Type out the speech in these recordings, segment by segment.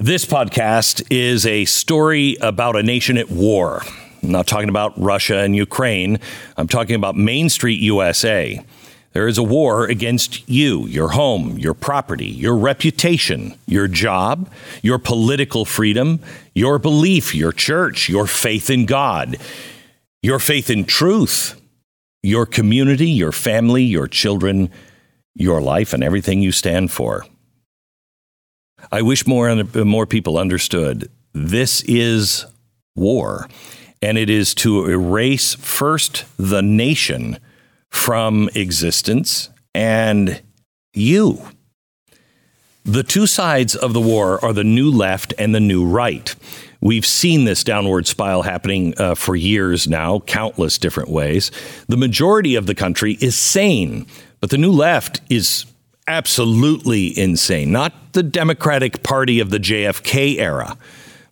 This podcast is a story about a nation at war. I'm not talking about Russia and Ukraine. I'm talking about Main Street USA. There is a war against you, your home, your property, your reputation, your job, your political freedom, your belief, your church, your faith in God, your faith in truth, your community, your family, your children, your life, and everything you stand for. I wish more more people understood this is war, and it is to erase first the nation from existence and you. The two sides of the war are the new left and the new right. We've seen this downward spiral happening uh, for years now, countless different ways. The majority of the country is sane, but the new left is absolutely insane. Not the Democratic Party of the JFK era.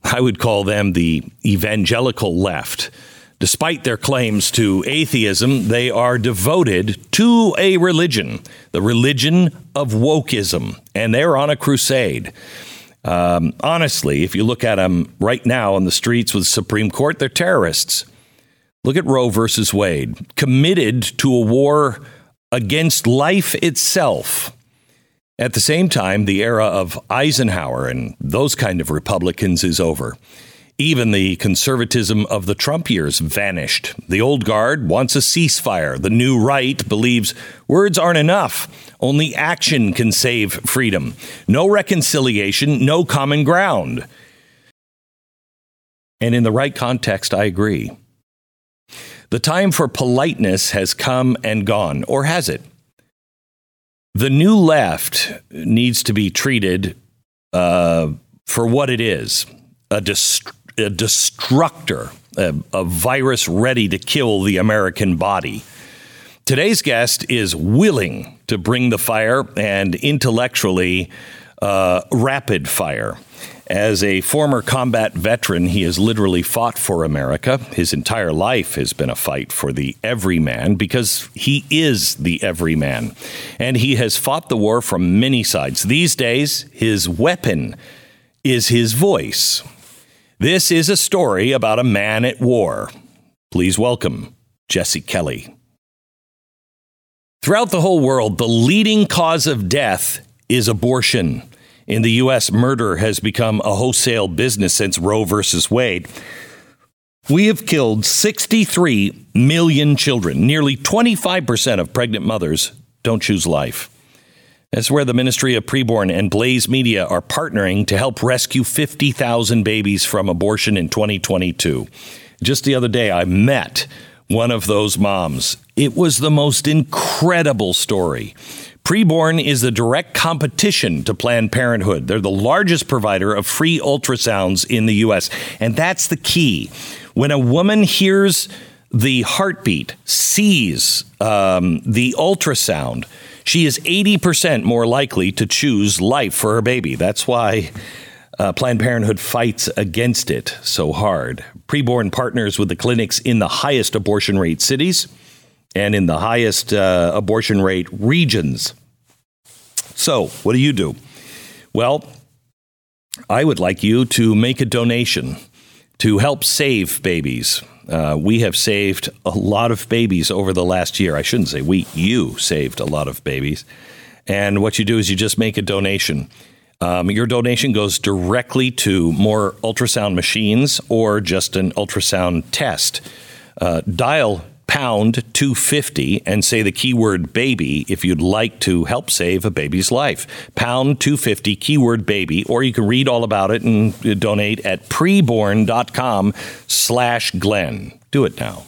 I would call them the evangelical left. Despite their claims to atheism, they are devoted to a religion, the religion of wokeism, and they're on a crusade. Um, honestly, if you look at them right now on the streets with the Supreme Court, they're terrorists. Look at Roe versus Wade, committed to a war against life itself. At the same time, the era of Eisenhower and those kind of Republicans is over. Even the conservatism of the Trump years vanished. The old guard wants a ceasefire. The new right believes words aren't enough. Only action can save freedom. No reconciliation, no common ground. And in the right context, I agree. The time for politeness has come and gone, or has it? The new left needs to be treated uh, for what it is a, dest- a destructor, a, a virus ready to kill the American body. Today's guest is willing to bring the fire and intellectually uh, rapid fire. As a former combat veteran, he has literally fought for America. His entire life has been a fight for the everyman because he is the everyman. And he has fought the war from many sides. These days, his weapon is his voice. This is a story about a man at war. Please welcome Jesse Kelly. Throughout the whole world, the leading cause of death is abortion. In the U.S., murder has become a wholesale business since Roe versus Wade. We have killed 63 million children. Nearly 25% of pregnant mothers don't choose life. That's where the Ministry of Preborn and Blaze Media are partnering to help rescue 50,000 babies from abortion in 2022. Just the other day, I met one of those moms. It was the most incredible story. Preborn is the direct competition to Planned Parenthood. They're the largest provider of free ultrasounds in the U.S. And that's the key. When a woman hears the heartbeat, sees um, the ultrasound, she is 80% more likely to choose life for her baby. That's why uh, Planned Parenthood fights against it so hard. Preborn partners with the clinics in the highest abortion rate cities and in the highest uh, abortion rate regions. So, what do you do? Well, I would like you to make a donation to help save babies. Uh, we have saved a lot of babies over the last year. I shouldn't say we, you saved a lot of babies. And what you do is you just make a donation. Um, your donation goes directly to more ultrasound machines or just an ultrasound test. Uh, dial pound 250 and say the keyword baby if you'd like to help save a baby's life. Pound 250 keyword baby, or you can read all about it and donate at preborn.com slash Glenn. Do it now.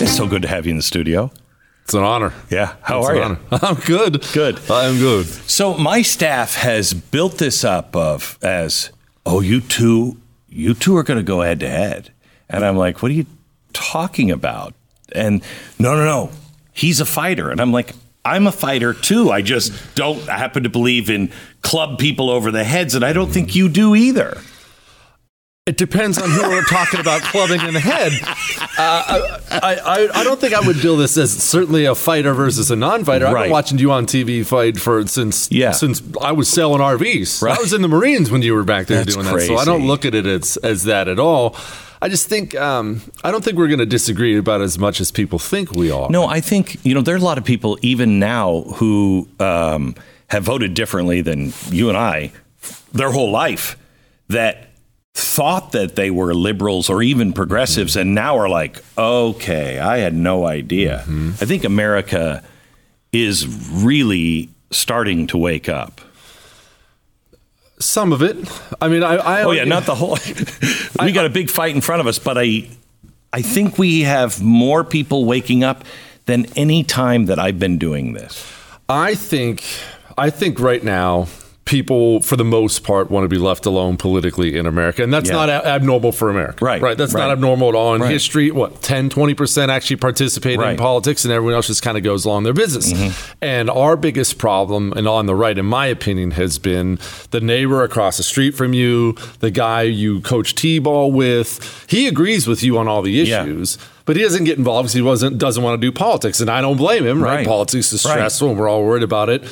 It's so good to have you in the studio. It's an honor. Yeah. How It's are you? honor. I'm good. Good. I'm good. So my staff has built this up of as, oh, you two, you two are going to go head to head, and I'm like, what are you talking about? And no, no, no, he's a fighter, and I'm like, I'm a fighter too. I just don't happen to believe in club people over the heads, and I don't think you do either. It depends on who we're talking about clubbing in the head. Uh, I, I, I don't think I would bill this as certainly a fighter versus a non-fighter. I've Right. been watching you on TV fight for since Yeah. since I was selling RVs. Right. I was in the Marines when you were back there That's doing that. So I don't look at it as as that at all. I just think um, I don't think we're going to disagree about as much as people think we are. No, I think you know there are a lot of people even now who um, have voted differently than you and I their whole life that thought that they were liberals or even progressives mm-hmm. and now are like, okay, I had no idea. Mm-hmm. I think America is really starting to wake up. Some of it. I mean, I. I Oh yeah, not the whole. we got a big fight in front of us, but I, I think we have more people waking up than any time that I've been doing this. I think I think right now people for the most part want to be left alone politically in America and that's Yeah. not a- abnormal for America. Right, Right, that's right. not abnormal at all in Right. history. What 10 20% actually participate in politics and everyone else just kind of goes along their business. Mm-hmm. And our biggest problem and on the right in my opinion has been the neighbor across the street from you, the guy you coach T-ball with. He agrees with you on all the Yeah. issues. But he doesn't get involved because he wasn't doesn't want to do politics, and I don't blame him. Right, Right. politics is Right. stressful, and we're all worried about it.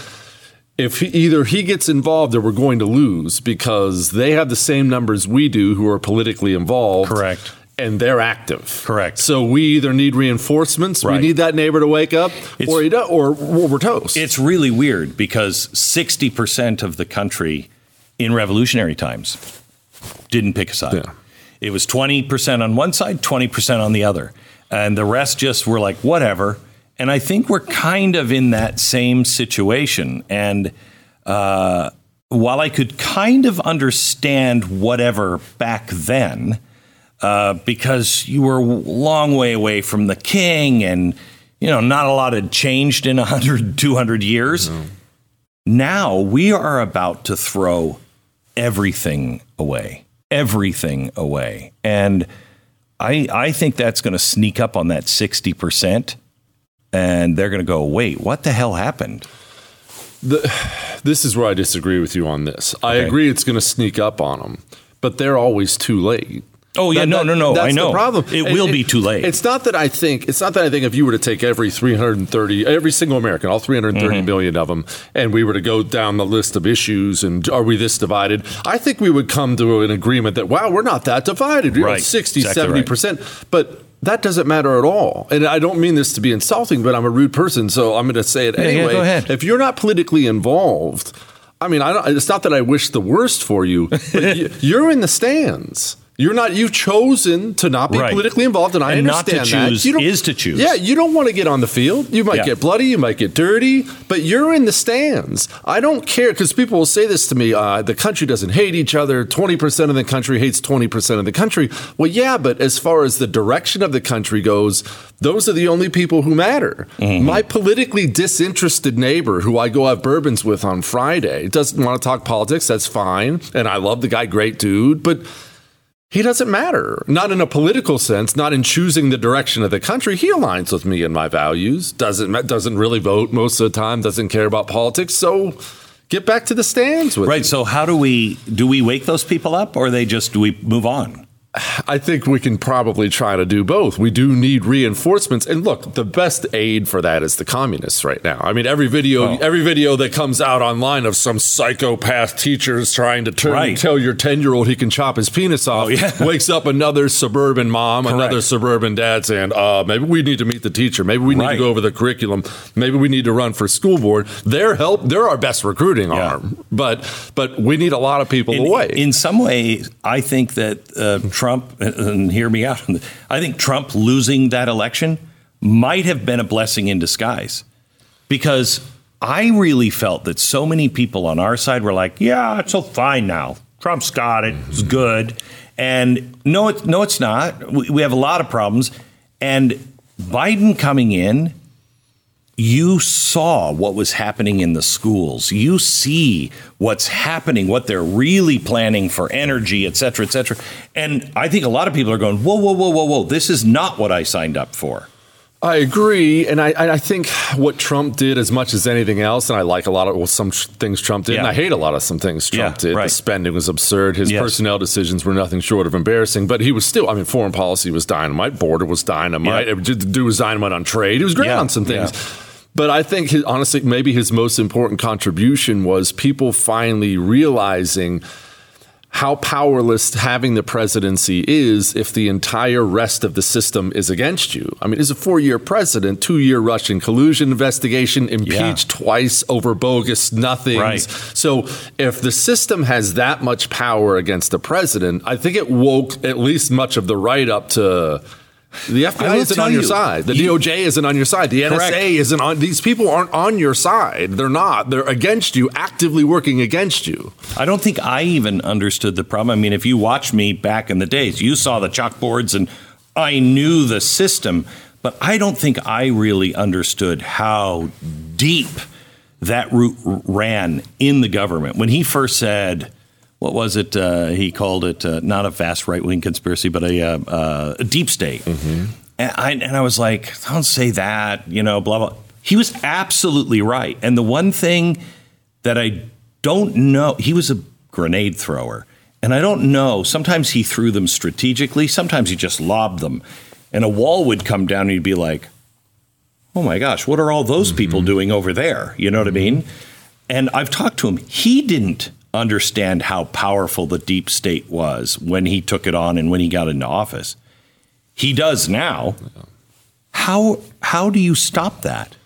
If he, either he gets involved or we're going to lose because they have the same numbers we do who are politically involved. Correct. And they're active. Correct. So we either need reinforcements, Right. we need that neighbor to wake up, It's- or, do, or we're toast. It's really weird because 60% of the country in revolutionary times didn't pick a side. Yeah. It was 20% on one side, 20% on the other. And the rest just were like, whatever. And I think we're kind of in that same situation. And uh, while I could kind of understand whatever back then, uh, because you were a long way away from the king and, you know, not a lot had changed in 100, 200 years. Now we are about to throw everything away, everything away. And I, I think that's going to sneak up on that 60%. And they're going to go, wait, what the hell happened? this is where I disagree with you on this. I agree it's going to sneak up on them, but they're always too late. Oh, yeah, no, no, no, That's I know. The problem. It And will be too late. It's not that I think. It's not that I think if you were to take every 330, every single American, all 330 Mm-hmm. million of them, and we were to go down the list of issues, and are we this divided? I think we would come to an agreement that wow, we're not that divided. You know, Right. 60, Exactly 70 right. percent, but. That doesn't matter at all. And I don't mean this to be insulting, but I'm a rude person, so I'm going to say it yeah, anyway. go ahead. If you're not politically involved, I mean, I don't, it's not that I wish the worst for you, but you, you're in the stands. You're not. You've chosen to not be Right. politically involved, and I And not understand to that. choose You don't- is to choose. Yeah, you don't want to get on the field. You might Yeah. get bloody. You might get dirty, but you're in the stands. I don't care because people will say this to me. Uh, the country doesn't hate each other. Twenty percent of the country hates twenty percent of the country. Well, yeah, but as far as the direction of the country goes, those are the only people who matter. Mm-hmm. My politically disinterested neighbor, who I go have bourbons with on Friday, doesn't want to talk politics. That's fine, and I love the guy, great dude, but. He doesn't matter. Not in a political sense, not in choosing the direction of the country. He aligns with me and my values. Doesn't doesn't really vote most of the time, doesn't care about politics. So get back to the stands with Right. me. So how do we do we wake those people up or they just do we move on? I think we can probably try to do both. We do need reinforcements. And look, the best aid for that is the communists right now. I mean, every video Oh. every video that comes out online of some psychopath teachers trying to turn, Right. tell your 10-year-old he can chop his penis off yeah. wakes up another suburban mom, another suburban dad saying, uh, maybe we need to meet the teacher. Maybe we need Right. to go over the curriculum. Maybe we need to run for school board. They're help they're our best recruiting Yeah. arm. But but we need a lot of people in, away. in some way, I think that uh, Trump, uh, and hear me out, I think Trump losing that election might have been a blessing in disguise because I really felt that so many people on our side were like, yeah, it's all fine now. Trump's got it. It's mm-hmm. good. And no, it, no, it's not. We, we have a lot of problems. And Biden coming in, you saw what was happening in the schools. You see what's happening, what they're really planning for energy, et cetera, et cetera. And I think a lot of people are going, whoa, whoa, whoa, whoa, whoa. This is not what I signed up for. I agree, and I, I think what Trump did, as much as anything else, and I like a lot of well, some things Trump did, yeah. and I hate a lot of some things Trump yeah, did. Right. The spending was absurd. His yes. personnel decisions were nothing short of embarrassing. But he was still, I mean, foreign policy was dynamite, border was dynamite, yeah. do was dynamite on trade. He was great on some things. But I think, his, honestly, maybe his most important contribution was people finally realizing how powerless having the presidency is if the entire rest of the system is against you. I mean, he's a four year president, two year Russian collusion investigation, impeached yeah. twice over bogus nothings. Right. So if the system has that much power against the president, I think it woke at least much of the right up to the FBI isn't on your you, side. The you, DOJ isn't on your side. The NSA correct. isn't on. These people aren't on your side. They're not. They're against you, actively working against you. I don't think I even understood the problem. I mean, if you watched me back in the days, you saw the chalkboards and I knew the system, but I don't think I really understood how deep that root ran in the government. When he first said, what was it? Uh, he called it uh, not a vast right wing conspiracy, but a, uh, uh, a deep state. Mm-hmm. And, I, and I was like, don't say that, you know, blah, blah. He was absolutely right. And the one thing that I don't know, he was a grenade thrower. And I don't know, sometimes he threw them strategically, sometimes he just lobbed them. And a wall would come down and he'd be like, oh my gosh, what are all those mm-hmm. people doing over there? You know what I mean? And I've talked to him. He didn't understand how powerful the deep state was when he took it on and when he got into office. He does now. How how do you stop that?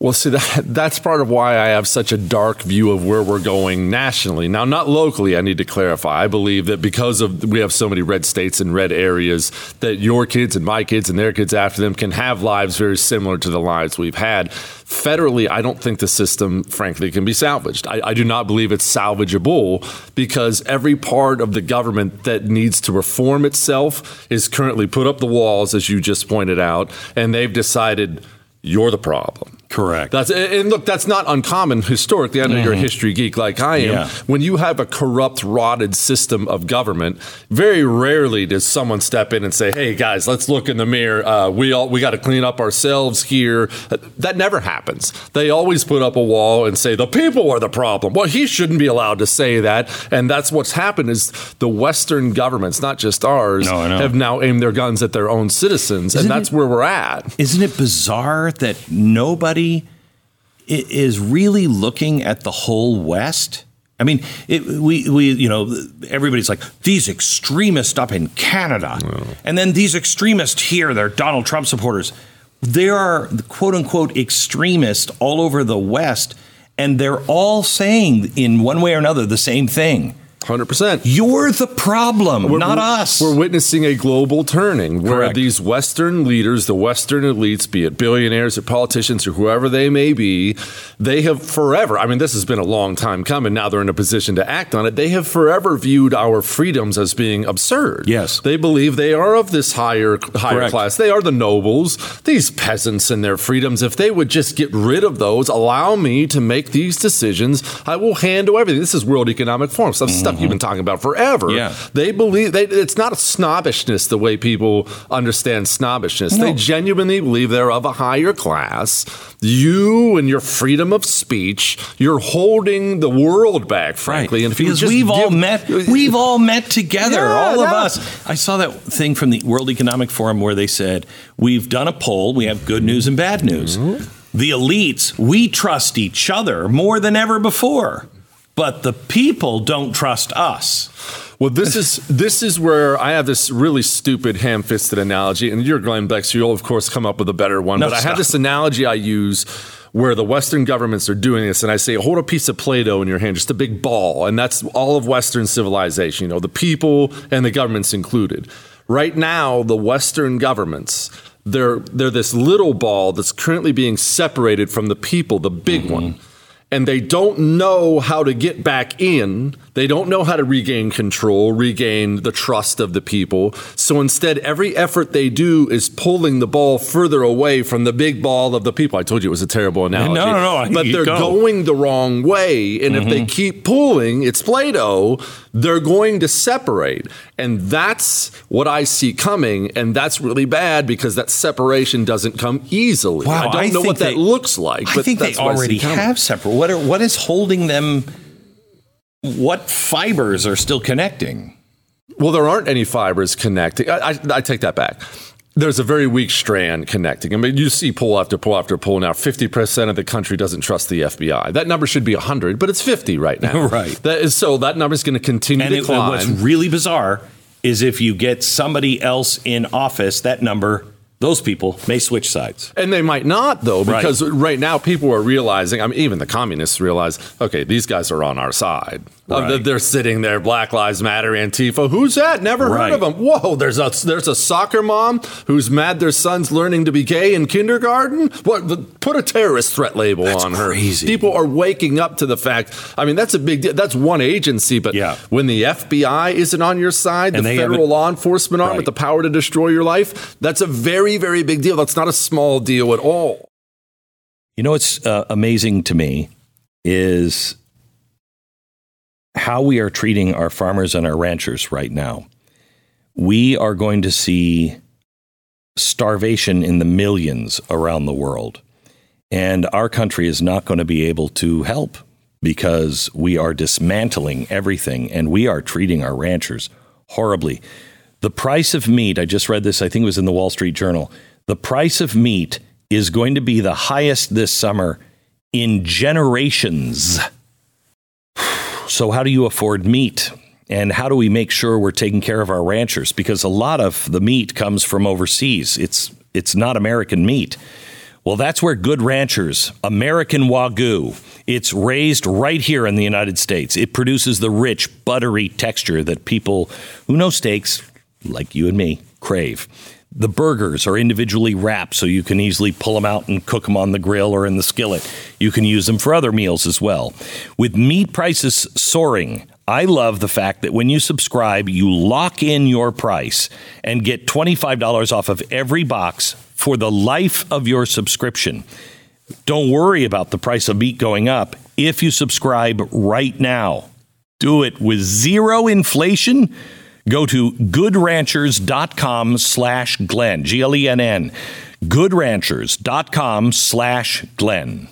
Well, see, that, that's part of why I have such a dark view of where we're going nationally. Now, not locally, I need to clarify. I believe that because of we have so many red states and red areas, that your kids and my kids and their kids after them can have lives very similar to the lives we've had. Federally, I don't think the system, frankly, can be salvaged. I, I do not believe it's salvageable because every part of the government that needs to reform itself is currently put up the walls, as you just pointed out, and they've decided you're the problem. Correct. That's and look, that's not uncommon historically. I know mm-hmm. you're a history geek like I am. Yeah. When you have a corrupt, rotted system of government, very rarely does someone step in and say, "Hey guys, let's look in the mirror. Uh, we all we got to clean up ourselves here." That never happens. They always put up a wall and say the people are the problem. Well, he shouldn't be allowed to say that, and that's what's happened. Is the Western governments, not just ours, no, have now aimed their guns at their own citizens, isn't and that's it, where we're at. Isn't it bizarre that nobody is really looking at the whole West. I mean, it, we, we, you know, everybody's like, these extremists up in Canada. And then these extremists here, they're Donald Trump supporters. There are quote unquote extremists all over the West, and they're all saying in one way or another the same thing. Hundred percent. You're the problem, we're, not us. We're witnessing a global turning where Correct. these Western leaders, the Western elites, be it billionaires or politicians or whoever they may be, they have forever. I mean, this has been a long time coming. Now they're in a position to act on it. They have forever viewed our freedoms as being absurd. Yes, they believe they are of this higher higher Correct. class. They are the nobles. These peasants and their freedoms. If they would just get rid of those, allow me to make these decisions, I will handle everything. This is World Economic Forum. Mm-hmm. Stuff mm-hmm. you've been talking about forever. Yeah. They believe they, it's not a snobbishness the way people understand snobbishness. No. They genuinely believe they're of a higher class. You and your freedom of speech, you're holding the world back, frankly. Right. And because we've give, all met, we've all met together, yeah, all of us. I saw that thing from the World Economic Forum where they said we've done a poll. We have good news and bad news. Mm-hmm the elites, we trust each other more than ever before but the people don't trust us. Well, this is this is where I have this really stupid ham-fisted analogy, and you're Glenn Beck, so you'll of course come up with a better one. No, but. I have this analogy I use where the Western governments are doing this, and I say, hold a piece of Play-Doh in your hand, just a big ball, and that's all of Western civilization. You know, the people and the governments included. Right now, the Western governments they're they're this little ball that's currently being separated from the people, the big mm-hmm. one and they don't know how to get back in. They don't know how to regain control, regain the trust of the people. So instead, every effort they do is pulling the ball further away from the big ball of the people. I told you it was a terrible analogy. No, no, no. But they're go. going the wrong way. And mm-hmm. if they mm-hmm. keep pulling, it's Play Doh, they're going to separate. And that's what I see coming. And that's really bad because that separation doesn't come easily. Wow, I don't I know what that looks like. I think they already have separate. What are, what is holding them? What fibers are still connecting? Well, there aren't any fibers connecting. I, I, I take that back. There's a very weak strand connecting. I mean, you see poll after poll after poll now. 50% of the country doesn't trust the FBI. That number should be 100, but it's 50 right now. Right. That is, so that number is going to continue And to it, climb. what's really bizarre is if you get somebody else in office, that number, those people may switch sides. And they might not, though, Right. because right, now people are realizing. I mean, even the communists realize, okay, these guys are on our side. Uh, Right. they're sitting there, Black Lives Matter, Antifa. Who's that? Never Right. heard of them. Whoa, there's a there's a soccer mom who's mad their son's learning to be gay in kindergarten. What? Put a terrorist threat label That's on her. crazy. People are waking up to the fact. I mean, that's a big deal. That's one agency, but Yeah. when the FBI isn't on your side, And the federal law enforcement arm Right. with the power to destroy your life, that's a very, very big deal. That's not a small deal at all. You know what's uh, amazing to me is how we are treating our farmers and our ranchers right now. We are going to see starvation in the millions around the world. And our country is not going to be able to help because we are dismantling everything and we are treating our ranchers horribly. The price of meat, I just read this, I think it was in the Wall Street Journal. The price of meat is going to be the highest this summer in generations. So, how do you afford meat? And how do we make sure we're taking care of our ranchers? Because a lot of the meat comes from overseas. It's it's not American meat. Well, that's where Good Ranchers, American Wagyu, it's raised right here in the United States. It produces the rich, buttery texture that people who know steaks, like you and me, crave. The burgers are individually wrapped so you can easily pull them out and cook them on the grill or in the skillet. You can use them for other meals as well. With meat prices soaring, I love the fact that when you subscribe, you lock in your price and get $25 off of every box for the life of your subscription. Don't worry about the price of meat going up if you subscribe right now. Do it with zero inflation. Go to goodranchers.com slash Glenn, G L E N N. Goodranchers.com slash Glenn.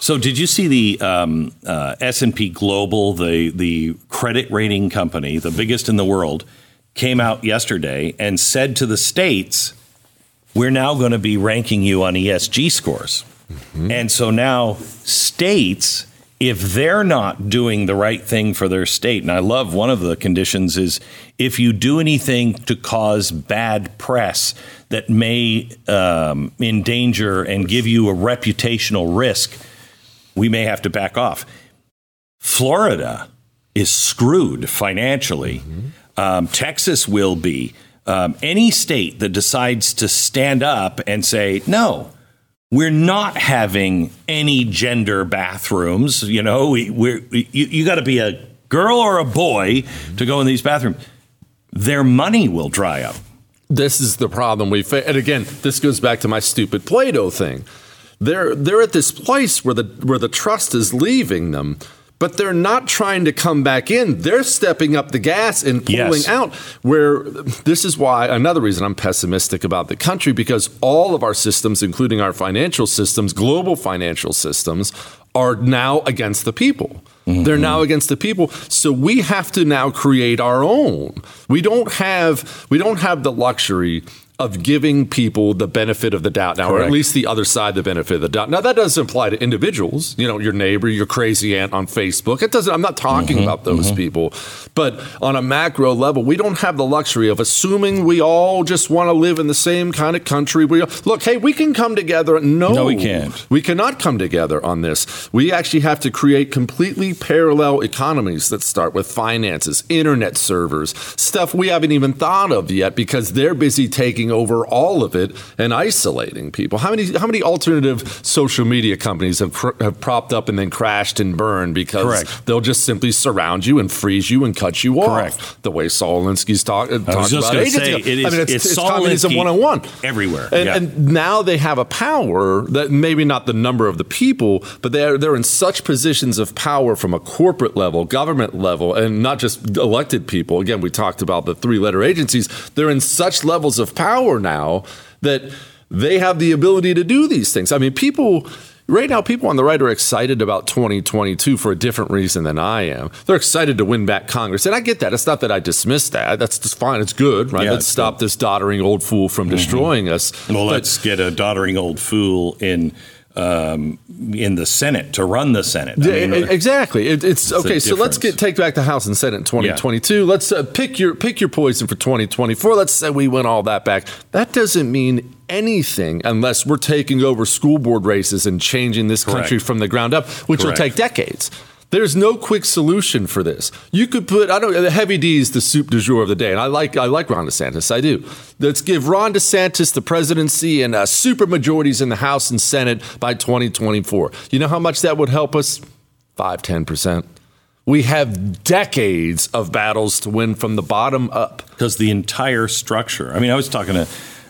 So, did you see the um, uh, S and P Global, the the credit rating company, the biggest in the world, came out yesterday and said to the states, "We're now going to be ranking you on ESG scores." And so now states, if they're not doing the right thing for their state, and I love one of the conditions is if you do anything to cause bad press that may um, endanger and give you a reputational risk, we may have to back off. Florida is screwed financially. Um, Texas will be. Um, any state that decides to stand up and say, no, we're not having any gender bathrooms. You know, we, we're, you, you got to be a girl or a boy to go in these bathrooms. Their money will dry up. This is the problem we face. And again, this goes back to my stupid Play-Doh thing. They're they're at this place where the where the trust is leaving them, but they're not trying to come back in. They're stepping up the gas and pulling Yes. out. Where this is why another reason I'm pessimistic about the country because all of our systems, including our financial systems, global financial systems, are now against the people. They're now mm-hmm. against the people. So we have to now create our own. We don't have we don't have the luxury of giving people the benefit of the doubt now, or at least the other side the benefit of the doubt. Now that doesn't apply to individuals, you know, your neighbor, your crazy aunt on Facebook. It doesn't I'm not talking mm-hmm. about those mm-hmm. people. But on a macro level, we don't have the luxury of assuming we all just want to live in the same kind of country. We look, hey, we can come together. No, No, we can't. we cannot come together on this. We actually have to create completely parallel economies that start with finances, internet servers, stuff we haven't even thought of yet because they're busy taking over all of it and isolating people. How many how many alternative social media companies have, cr- have propped up and then crashed and burned because Correct. they'll just simply surround you and freeze you and cut you off? Correct. The way Saul Alinsky's talk, uh, talked just about ages say, ago. it is- I mean, it's, it's it's communism Alinsky 101 everywhere. And, Yeah. and now they have a power that maybe not the number of the people, but they're they're in such positions of power from a corporate level, government level, and not just elected people. Again, we talked about the three letter agencies. They're in such levels of power now that they have the ability to do these things. I mean, people right now, people on the right are excited about 2022 for a different reason than I am. They're excited to win back Congress. And I get that. It's not that I dismiss that. That's just fine. It's good, right? Yeah, let's stop good. this doddering old fool from mm-hmm. destroying us. Well, But- let's get a doddering old fool in um, in the Senate to run the Senate. I mean, exactly. It, it's, a okay. So let's get take back the House and Senate in 2022. Let's uh, pick your pick your poison for 2024. Let's say we win all that back. That doesn't mean anything unless we're taking over school board races and changing this country from the ground up, which Correct. will take decades. There's no quick solution for this. You could put I don't the heavy D is the soup du jour of the day, and I like I like Ron DeSantis. I do. Let's give Ron DeSantis the presidency and uh, super majorities in the House and Senate by 2024. You know how much that would help us? Five ten percent. We have decades of battles to win from the bottom up. because the entire structure. I mean, I was talking to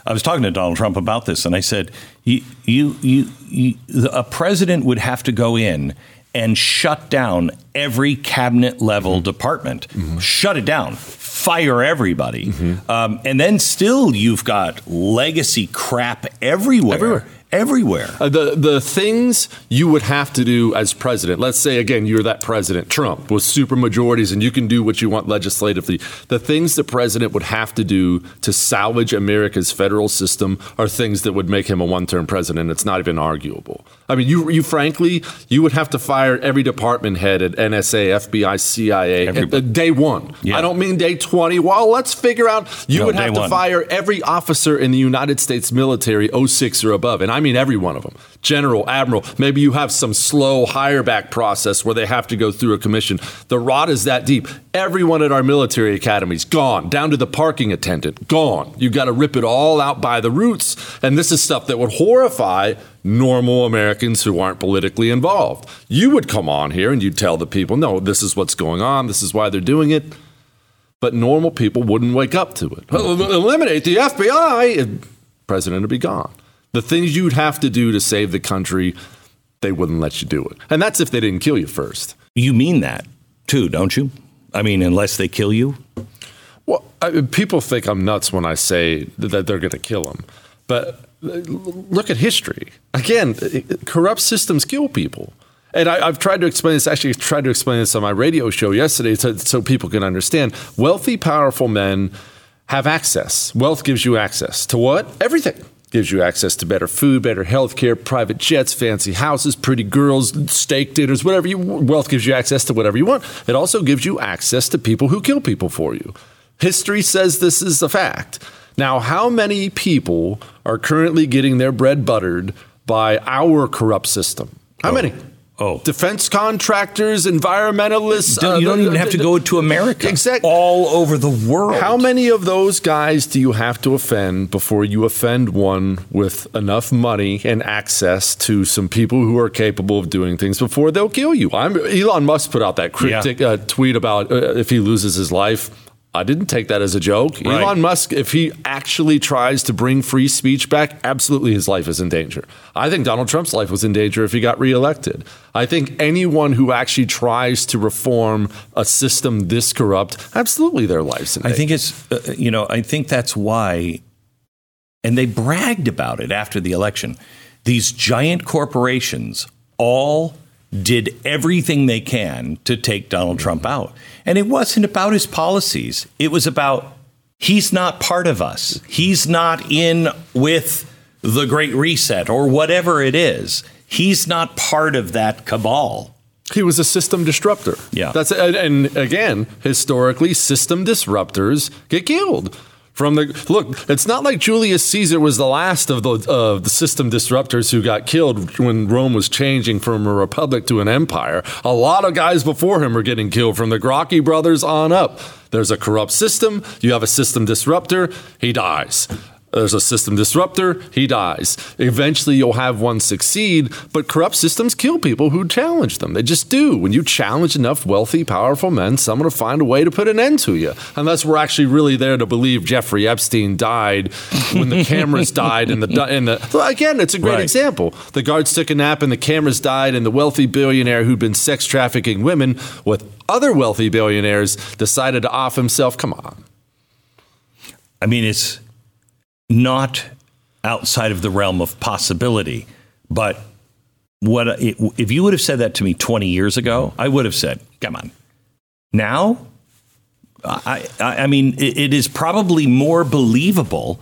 I was talking to Donald Trump about this, and I said, you, you, you, you, a president would have to go in and shut down every cabinet level Mm-hmm. department, shut it down. Fire everybody, um, and then still you've got legacy crap everywhere, Everywhere. everywhere. Uh, the the things you would have to do as president. Let's say again you're that president Trump with super majorities and you can do what you want legislatively. The things the president would have to do to salvage America's federal system are things that would make him a one-term president. It's not even arguable. I mean, you you frankly you would have to fire every department head at NSA, FBI, CIA at uh, day one. Yeah. I don't mean day twenty. Well, let's figure out. You No, would have to one. fire every officer in the United States military 06 or above. And I mean every one of them. General, admiral. Maybe you have some slow hire back process where they have to go through a commission. The rot is that deep. Everyone at our military academies gone, down to the parking attendant, gone. You've got to rip it all out by the roots. And this is stuff that would horrify normal Americans who aren't politically involved. You would come on here and you'd tell the people, no, this is what's going on. This is why they're doing it but normal people wouldn't wake up to it. Eliminate the FBI, president would be gone. The things you'd have to do to save the country, they wouldn't let you do it. And that's if they didn't kill you first. You mean that too, don't you? I mean, unless they kill you. Well, I, people think I'm nuts when I say that they're going to kill him. But look at history. Again, corrupt systems kill people. And I, I've tried to explain this. Actually, tried to explain this on my radio show yesterday, so, so people can understand. Wealthy, powerful men have access. Wealth gives you access to what? Everything. Gives you access to better food, better health care, private jets, fancy houses, pretty girls, steak dinners, whatever you. Wealth gives you access to whatever you want. It also gives you access to people who kill people for you. History says this is a fact. Now, how many people are currently getting their bread buttered by our corrupt system? How many? Oh. defense contractors, environmentalists. you don't uh, even have to go to America. Exactly. All over the world. How many of those guys do you have to offend before you offend one with enough money and access to some people who are capable of doing things before they'll kill you? I'm, Elon Musk put out that cryptic uh, tweet about uh, if he loses his life. I didn't take that as a joke. Right. Elon Musk, if he actually tries to bring free speech back, absolutely his life is in danger. I think Donald Trump's life was in danger if he got reelected. I think anyone who actually tries to reform a system this corrupt, absolutely their life's in danger. I think it's, uh, you know, I think that's why, and they bragged about it after the election. These giant corporations all did everything they can to take Donald Trump mm-hmm. out. And it wasn't about his policies, it was about he's not part of us, he's not in with the Great Reset or whatever it is. He's not part of that cabal. He was a system disruptor. Yeah. That's and, and again, historically, system disruptors get killed. From the look, it's not like Julius Caesar was the last of the of the system disruptors who got killed when Rome was changing from a republic to an empire. A lot of guys before him were getting killed from the Gracchi brothers on up. There's a corrupt system. You have a system disruptor. He dies. There's a system disruptor, he dies. Eventually, you'll have one succeed, but corrupt systems kill people who challenge them. They just do. When you challenge enough wealthy, powerful men, someone will find a way to put an end to you. Unless we're actually really there to believe Jeffrey Epstein died when the cameras died and the and the again, it's a great Right. example. The guards took a nap and the cameras died, and the wealthy billionaire who'd been sex trafficking women with other wealthy billionaires decided to off himself. Come on. I mean, it's not outside of the realm of possibility. But what if you would have said that to me 20 years ago? I would have said, "Come on." Now, I, I, I mean, it, it is probably more believable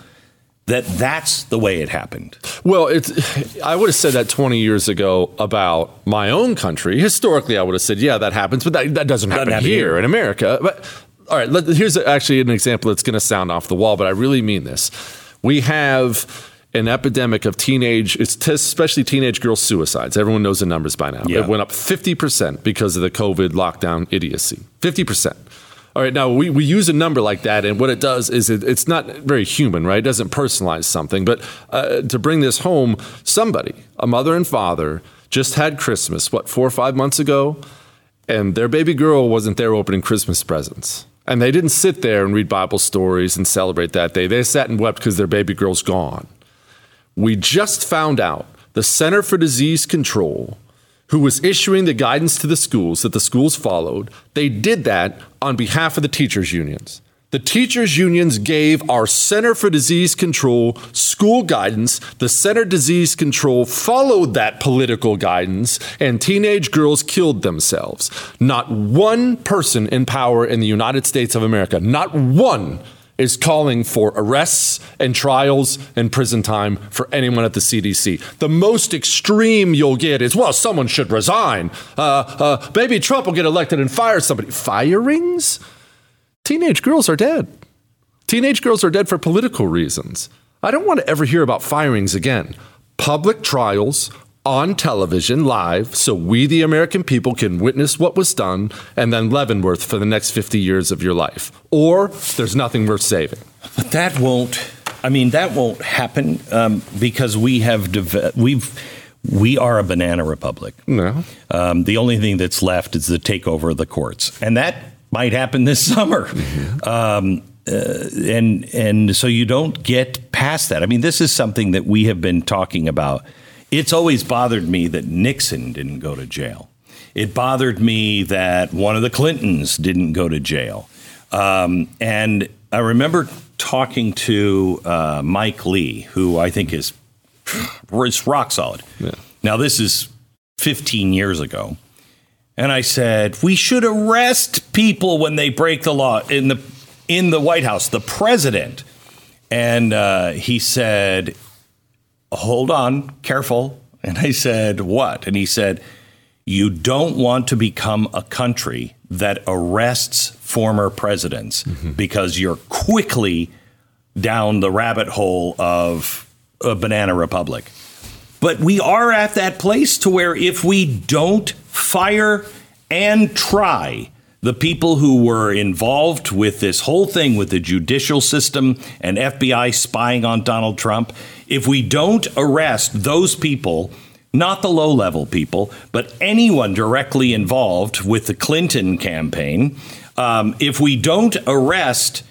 that that's the way it happened. Well, it's. I would have said that 20 years ago about my own country. Historically, I would have said, "Yeah, that happens," but that, that doesn't happen happen here here. in America. But all right, let, here's actually an example that's going to sound off the wall, but I really mean this. We have an epidemic of teenage, especially teenage girl suicides. Everyone knows the numbers by now. Yeah. It went up 50% because of the COVID lockdown idiocy. 50%. All right, now we, we use a number like that, and what it does is it, it's not very human, right? It doesn't personalize something. But uh, to bring this home, somebody, a mother and father, just had Christmas, what, four or five months ago? And their baby girl wasn't there opening Christmas presents. And they didn't sit there and read Bible stories and celebrate that day. They sat and wept because their baby girl's gone. We just found out the Center for Disease Control, who was issuing the guidance to the schools that the schools followed, they did that on behalf of the teachers' unions. The teachers' unions gave our Center for Disease Control school guidance. The Center Disease Control followed that political guidance, and teenage girls killed themselves. Not one person in power in the United States of America, not one is calling for arrests and trials and prison time for anyone at the CDC. The most extreme you'll get is, well, someone should resign. Uh, uh, maybe Trump will get elected and fire somebody. Firings? Teenage girls are dead. Teenage girls are dead for political reasons. I don't want to ever hear about firings again. Public trials on television live so we, the American people, can witness what was done and then Leavenworth for the next 50 years of your life. Or there's nothing worth saving. But that won't. I mean, that won't happen um, because we have deve- we've we are a banana republic. No. Um, the only thing that's left is the takeover of the courts, and that might happen this summer. Um, uh, and and so you don't get past that. I mean, this is something that we have been talking about. It's always bothered me that Nixon didn't go to jail. It bothered me that one of the Clintons didn't go to jail. Um, and I remember talking to uh, Mike Lee, who I think is is rock solid. Yeah. Now, this is 15 years ago. And I said, we should arrest people when they break the law in the in the White House, the president. And uh, he said, hold on, careful. And I said, what? And he said, you don't want to become a country that arrests former presidents because you're quickly down the rabbit hole of a banana republic. But we are at that place to where if we don't fire and try the people who were involved with this whole thing with the judicial system and FBI spying on Donald Trump, if we don't arrest those people, not the low level people, but anyone directly involved with the Clinton campaign, um, if we don't arrest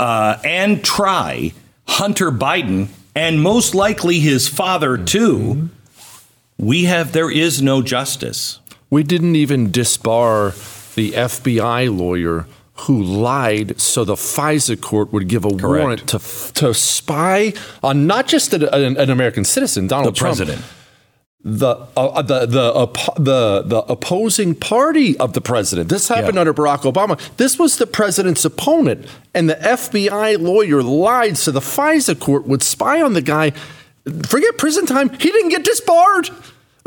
uh, and try Hunter Biden and most likely his father too, we have there is no justice. We didn't even disbar the FBI lawyer who lied so the FISA court would give a warrant to to spy on not just an, an, an American citizen, Donald The Trump, president. the uh, the the, oppo- the the opposing party of the president. This happened Yeah. under Barack Obama. This was the president's opponent, and the FBI lawyer lied so the FISA court would spy on the guy. Forget prison time. He didn't get disbarred.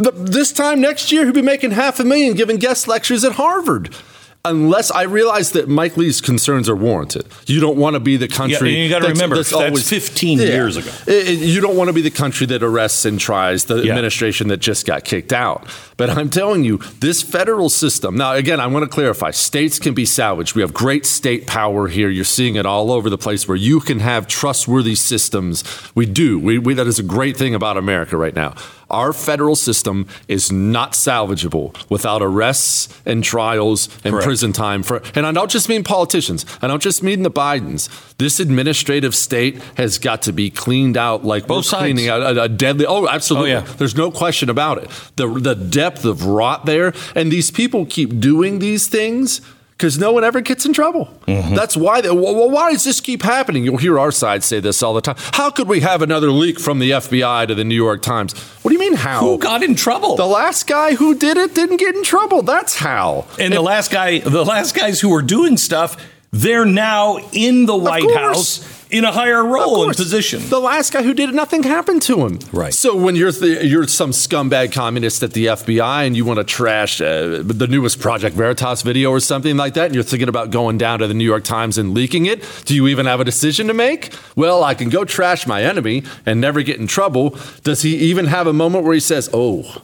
The, this time next year, he'll be making half a million giving guest lectures at Harvard. unless I realize that Mike Lee's concerns are warranted. You don't want to be the country. Yeah, you got to remember that's, that's 15 yeah, years ago. you don't want to be the country that arrests and tries the yeah. administration that just got kicked out. But I'm telling you, this federal system. Now, again, I want to clarify: states can be salvaged. We have great state power here. You're seeing it all over the place where you can have trustworthy systems. We do. We, we that is a great thing about America right now. Our federal system is not salvageable without arrests and trials and Correct. prison time for and I don't just mean politicians. I don't just mean the Bidens. This administrative state has got to be cleaned out like Both we're cleaning out a, a, deadly Oh, absolutely. Oh, yeah. There's no question about it. The the depth of rot there and these people keep doing these things because no one ever gets in trouble. Mm-hmm. That's why. They, well, why does this keep happening? You'll hear our side say this all the time. How could we have another leak from the FBI to the New York Times? What do you mean how? Who got in trouble? The last guy who did it didn't get in trouble. That's how. And the last guy, the last guys who were doing stuff, they're now in the White House in a higher role and position. The last guy who did it, nothing happened to him. Right. So when you're th- you're some scumbag communist at the FBI and you want to trash uh, the newest Project Veritas video or something like that, and you're thinking about going down to the New York Times and leaking it, do you even have a decision to make? Well, I can go trash my enemy and never get in trouble. Does he even have a moment where he says, "Oh"?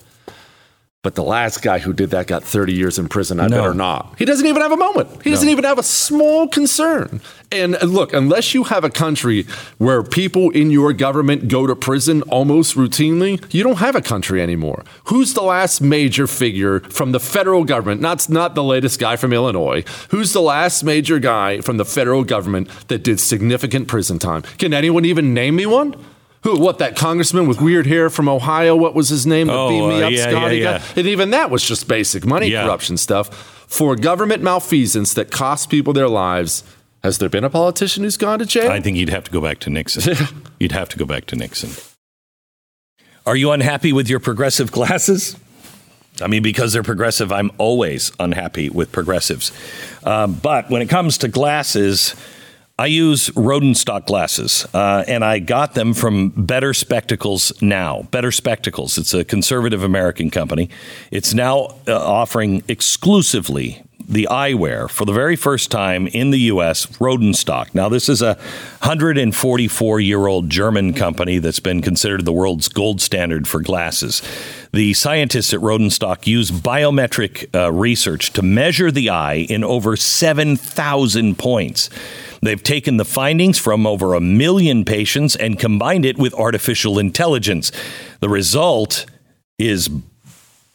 But the last guy who did that got 30 years in prison. I no. better not. He doesn't even have a moment. He doesn't even have a small concern. And look, unless you have a country where people in your government go to prison almost routinely, you don't have a country anymore. Who's the last major figure from the federal government? Not, not the latest guy from Illinois. Who's the last major guy from the federal government that did significant prison time? Can anyone even name me one? Who? What? That congressman with weird hair from Ohio? What was his name? Oh, beat me uh, up, yeah, Scotty. Yeah, yeah. And even that was just basic money corruption stuff. For government malfeasance that cost people their lives, has there been a politician who's gone to jail? I think you'd have to go back to Nixon. you'd have to go back to Nixon. Are you unhappy with your progressive glasses? I mean, because they're progressive, I'm always unhappy with progressives. Um, but when it comes to glasses, I use Rodenstock glasses, uh, and I got them from Better Spectacles Now. Better Spectacles. It's a conservative American company. It's now uh, offering exclusively the eyewear for the very first time in the U.S. Rodenstock. Now, this is a 144 year old German company that's been considered the world's gold standard for glasses. The scientists at Rodenstock use biometric uh, research to measure the eye in over 7,000 points. They've taken the findings from over a million patients and combined it with artificial intelligence. The result is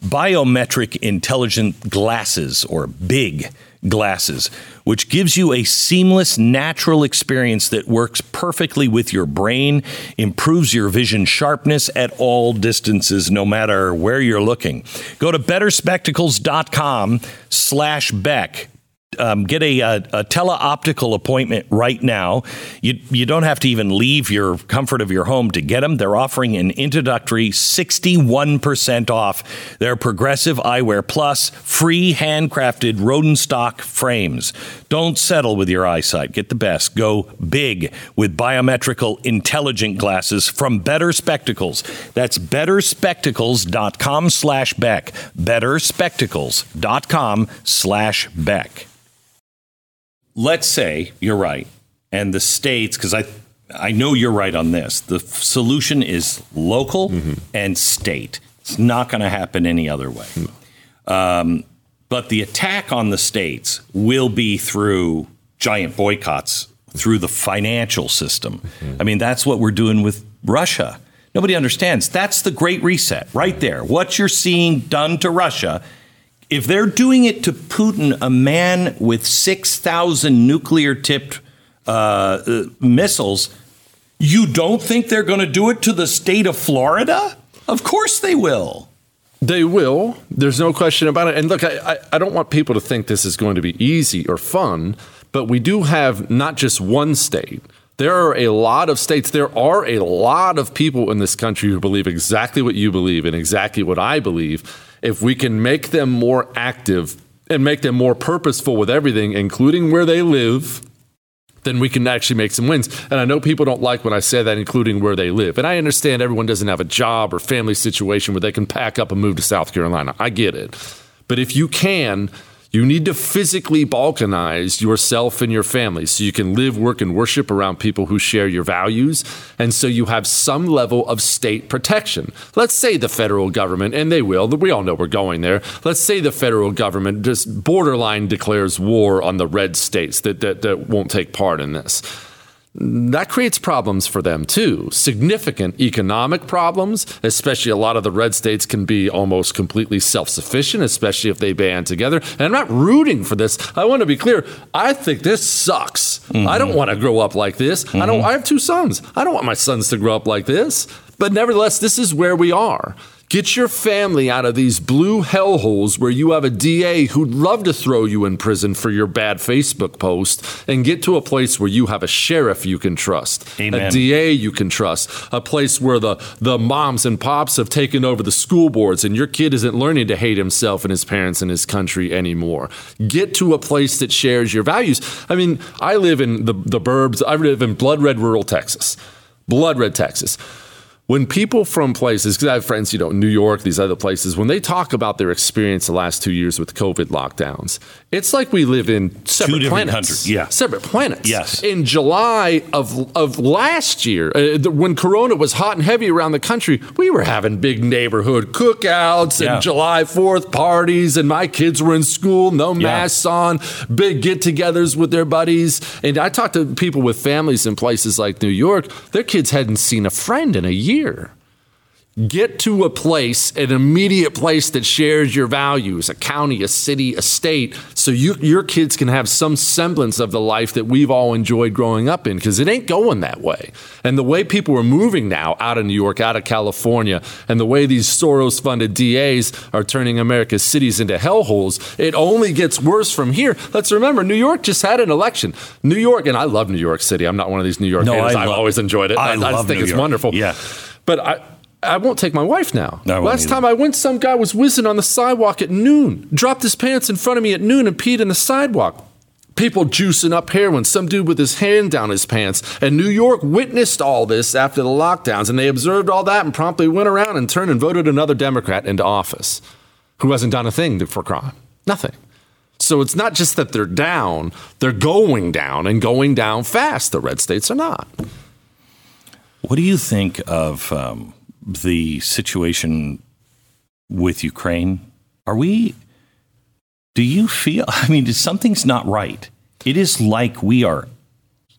biometric intelligent glasses or big glasses, which gives you a seamless, natural experience that works perfectly with your brain, improves your vision sharpness at all distances, no matter where you're looking. Go to betterspectacles.com slash Beck um, get a, a, a teleoptical appointment right now. You, you don't have to even leave your comfort of your home to get them. They're offering an introductory 61% off their Progressive Eyewear Plus free handcrafted Rodenstock frames. Don't settle with your eyesight. Get the best. Go big with biometrical intelligent glasses from Better Spectacles. That's betterspectacles.com slash Beck. Betterspectacles.com slash Beck let's say you're right, and the states, because I I know you're right on this. The solution is local mm-hmm. and state. It's not going to happen any other way. No. Um, but the attack on the states will be through giant boycotts through the financial system. Mm-hmm. I mean, that's what we're doing with Russia. Nobody understands. That's the great reset right there. What you're seeing done to Russia if they're doing it to Putin, a man with 6,000 nuclear tipped uh, uh, missiles, you don't think they're going to do it to the state of Florida? Of course they will. They will. There's no question about it. And look, I, I, I, don't want people to think this is going to be easy or fun, but we do have not just one state. There are a lot of states. There are a lot of people in this country who believe exactly what you believe and exactly what I believe if we can make them more active and make them more purposeful with everything, including where they live, then we can actually make some wins. And I know people don't like when I say that, including where they live. And I understand everyone doesn't have a job or family situation where they can pack up and move to South Carolina. I get it. But if you can, You need to physically balkanize yourself and your family so you can live, work, and worship around people who share your values. And so you have some level of state protection. Let's say the federal government, and they will, we all know we're going there. Let's say the federal government just borderline declares war on the red states that, that, that won't take part in this that creates problems for them too. Significant economic problems, especially a lot of the red states can be almost completely self sufficient, especially if they band together. And I'm not rooting for this. I want to be clear. I think this sucks. Mm-hmm. I don't want to grow up like this. Mm-hmm. I don't. I have two sons. I don't want my sons to grow up like this. But nevertheless, this is where we are. Get your family out of these blue hellholes where you have a DA who'd love to throw you in prison for your bad Facebook post and get to a place where you have a sheriff you can trust, Amen. a DA you can trust, a place where the, the moms and pops have taken over the school boards and your kid isn't learning to hate himself and his parents and his country anymore. Get to a place that shares your values. I mean, I live in the, the burbs, I live in blood red rural Texas. Blood red Texas when people from places, because I have friends, you know, New York, these other places, when they talk about their experience the last two years with COVID lockdowns, it's like we live in separate planets. Countries. Yeah, separate planets. Yes. In July of of last year, uh, the, when Corona was hot and heavy around the country, we were having big neighborhood cookouts and July Fourth parties, and my kids were in school, no masks on, big get-togethers with their buddies. And I talked to people with families in places like New York; their kids hadn't seen a friend in a year. Get to a place, an immediate place that shares your values, a county, a city, a state, so you, your kids can have some semblance of the life that we've all enjoyed growing up in, because it ain't going that way. And the way people are moving now out of New York, out of California, and the way these Soros funded DAs are turning America's cities into hellholes, it only gets worse from here. Let's remember, New York just had an election. New York, and I love New York City. I'm not one of these New York No, haters. I I've always enjoyed it. I I, love just think New it's York. wonderful. Yeah. But I, I won't take my wife now. No, Last either. time I went, some guy was whizzing on the sidewalk at noon, dropped his pants in front of me at noon and peed in the sidewalk. People juicing up heroin, some dude with his hand down his pants. And New York witnessed all this after the lockdowns, and they observed all that and promptly went around and turned and voted another Democrat into office who hasn't done a thing for crime. Nothing. So it's not just that they're down, they're going down and going down fast. The red states are not. What do you think of um, the situation with Ukraine? Are we? Do you feel? I mean, something's not right. It is like we are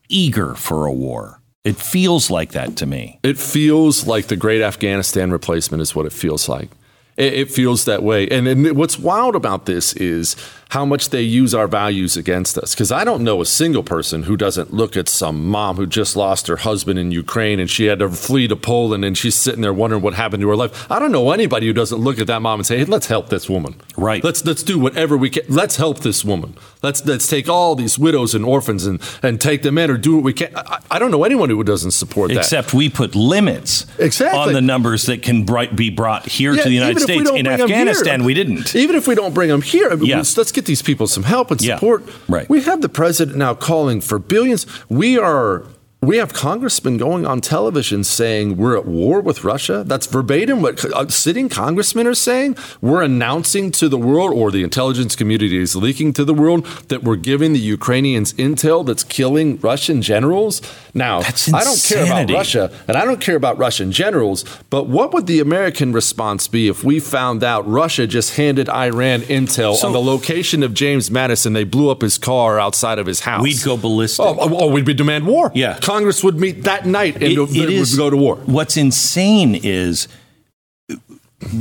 eager for a war. It feels like that to me. It feels like the great Afghanistan replacement is what it feels like. It, feels that way. And, and what's wild about this is how much they use our values against us. Because I don't know a single person who doesn't look at some mom who just lost her husband in Ukraine and she had to flee to Poland and she's sitting there wondering what happened to her life. I don't know anybody who doesn't look at that mom and say, "Hey, let's help this woman." Right. Let's let's do whatever we can. Let's help this woman. Let's let's take all these widows and orphans and and take them in or do what we can. I, I don't know anyone who doesn't support that. Except we put limits Exactly. on the numbers that can be brought here Yeah, to the United even if we States. In Afghanistan, we didn't. Even if we don't bring them here, Yeah. let's, let's get these people some help and Yeah, support. right. We have the president now calling for billions. We are. We have congressmen going on television saying we're at war with Russia. That's verbatim what uh, sitting congressmen are saying. We're announcing to the world, or the intelligence community is leaking to the world, that we're giving the Ukrainians intel that's killing Russian generals. Now, I don't care about. Russia, and I don't care about Russian generals, but what would the American response be if we found out Russia just handed Iran intel So- on the location of James Mattis? They blew up his car outside of his house. We'd go ballistic. Oh, oh, oh, we'd be demand war. Yeah. Congress would meet that night and It- it, it is- would go to war. What's insane is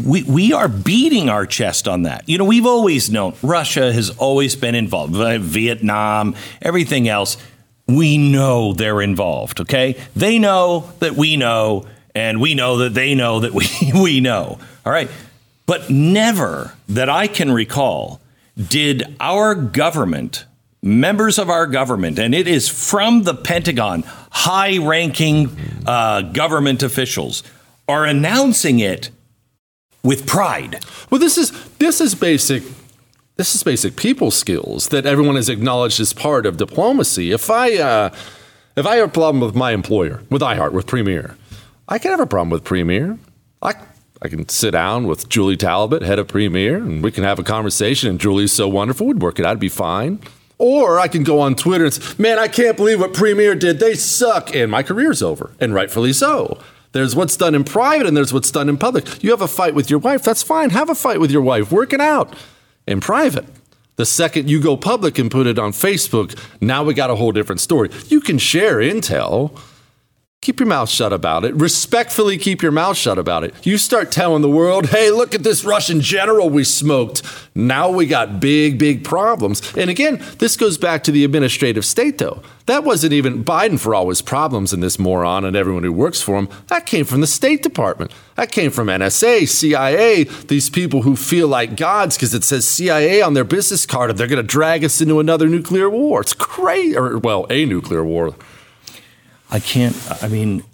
we we are beating our chest on that. You know, we've always known Russia has always been involved. Vietnam, everything else. We know they're involved. Okay, they know that we know, and we know that they know that we we know. All right, but never that I can recall did our government members of our government, and it is from the Pentagon, high ranking uh, government officials, are announcing it with pride. Well, this is this is basic. This is basic people skills that everyone has acknowledged as part of diplomacy. If I uh, if I have a problem with my employer, with iHeart, with Premiere, I can have a problem with Premiere. I I can sit down with Julie Talbott, head of Premiere, and we can have a conversation. And Julie's so wonderful, we'd work it out, it'd be fine. Or I can go on Twitter and say, man, I can't believe what Premiere did. They suck. And my career's over, and rightfully so. There's what's done in private and there's what's done in public. You have a fight with your wife, that's fine. Have a fight with your wife. Work it out in private. The second you go public and put it on Facebook, now we got a whole different story. You can share intel keep your mouth shut about it. Respectfully keep your mouth shut about it. You start telling the world, hey, look at this Russian general we smoked. Now we got big, big problems. And again, this goes back to the administrative state, though. That wasn't even Biden for all his problems and this moron and everyone who works for him. That came from the State Department. That came from NSA, CIA, these people who feel like gods because it says CIA on their business card and they're going to drag us into another nuclear war. It's crazy. Or, well, a nuclear war. I can't, I mean,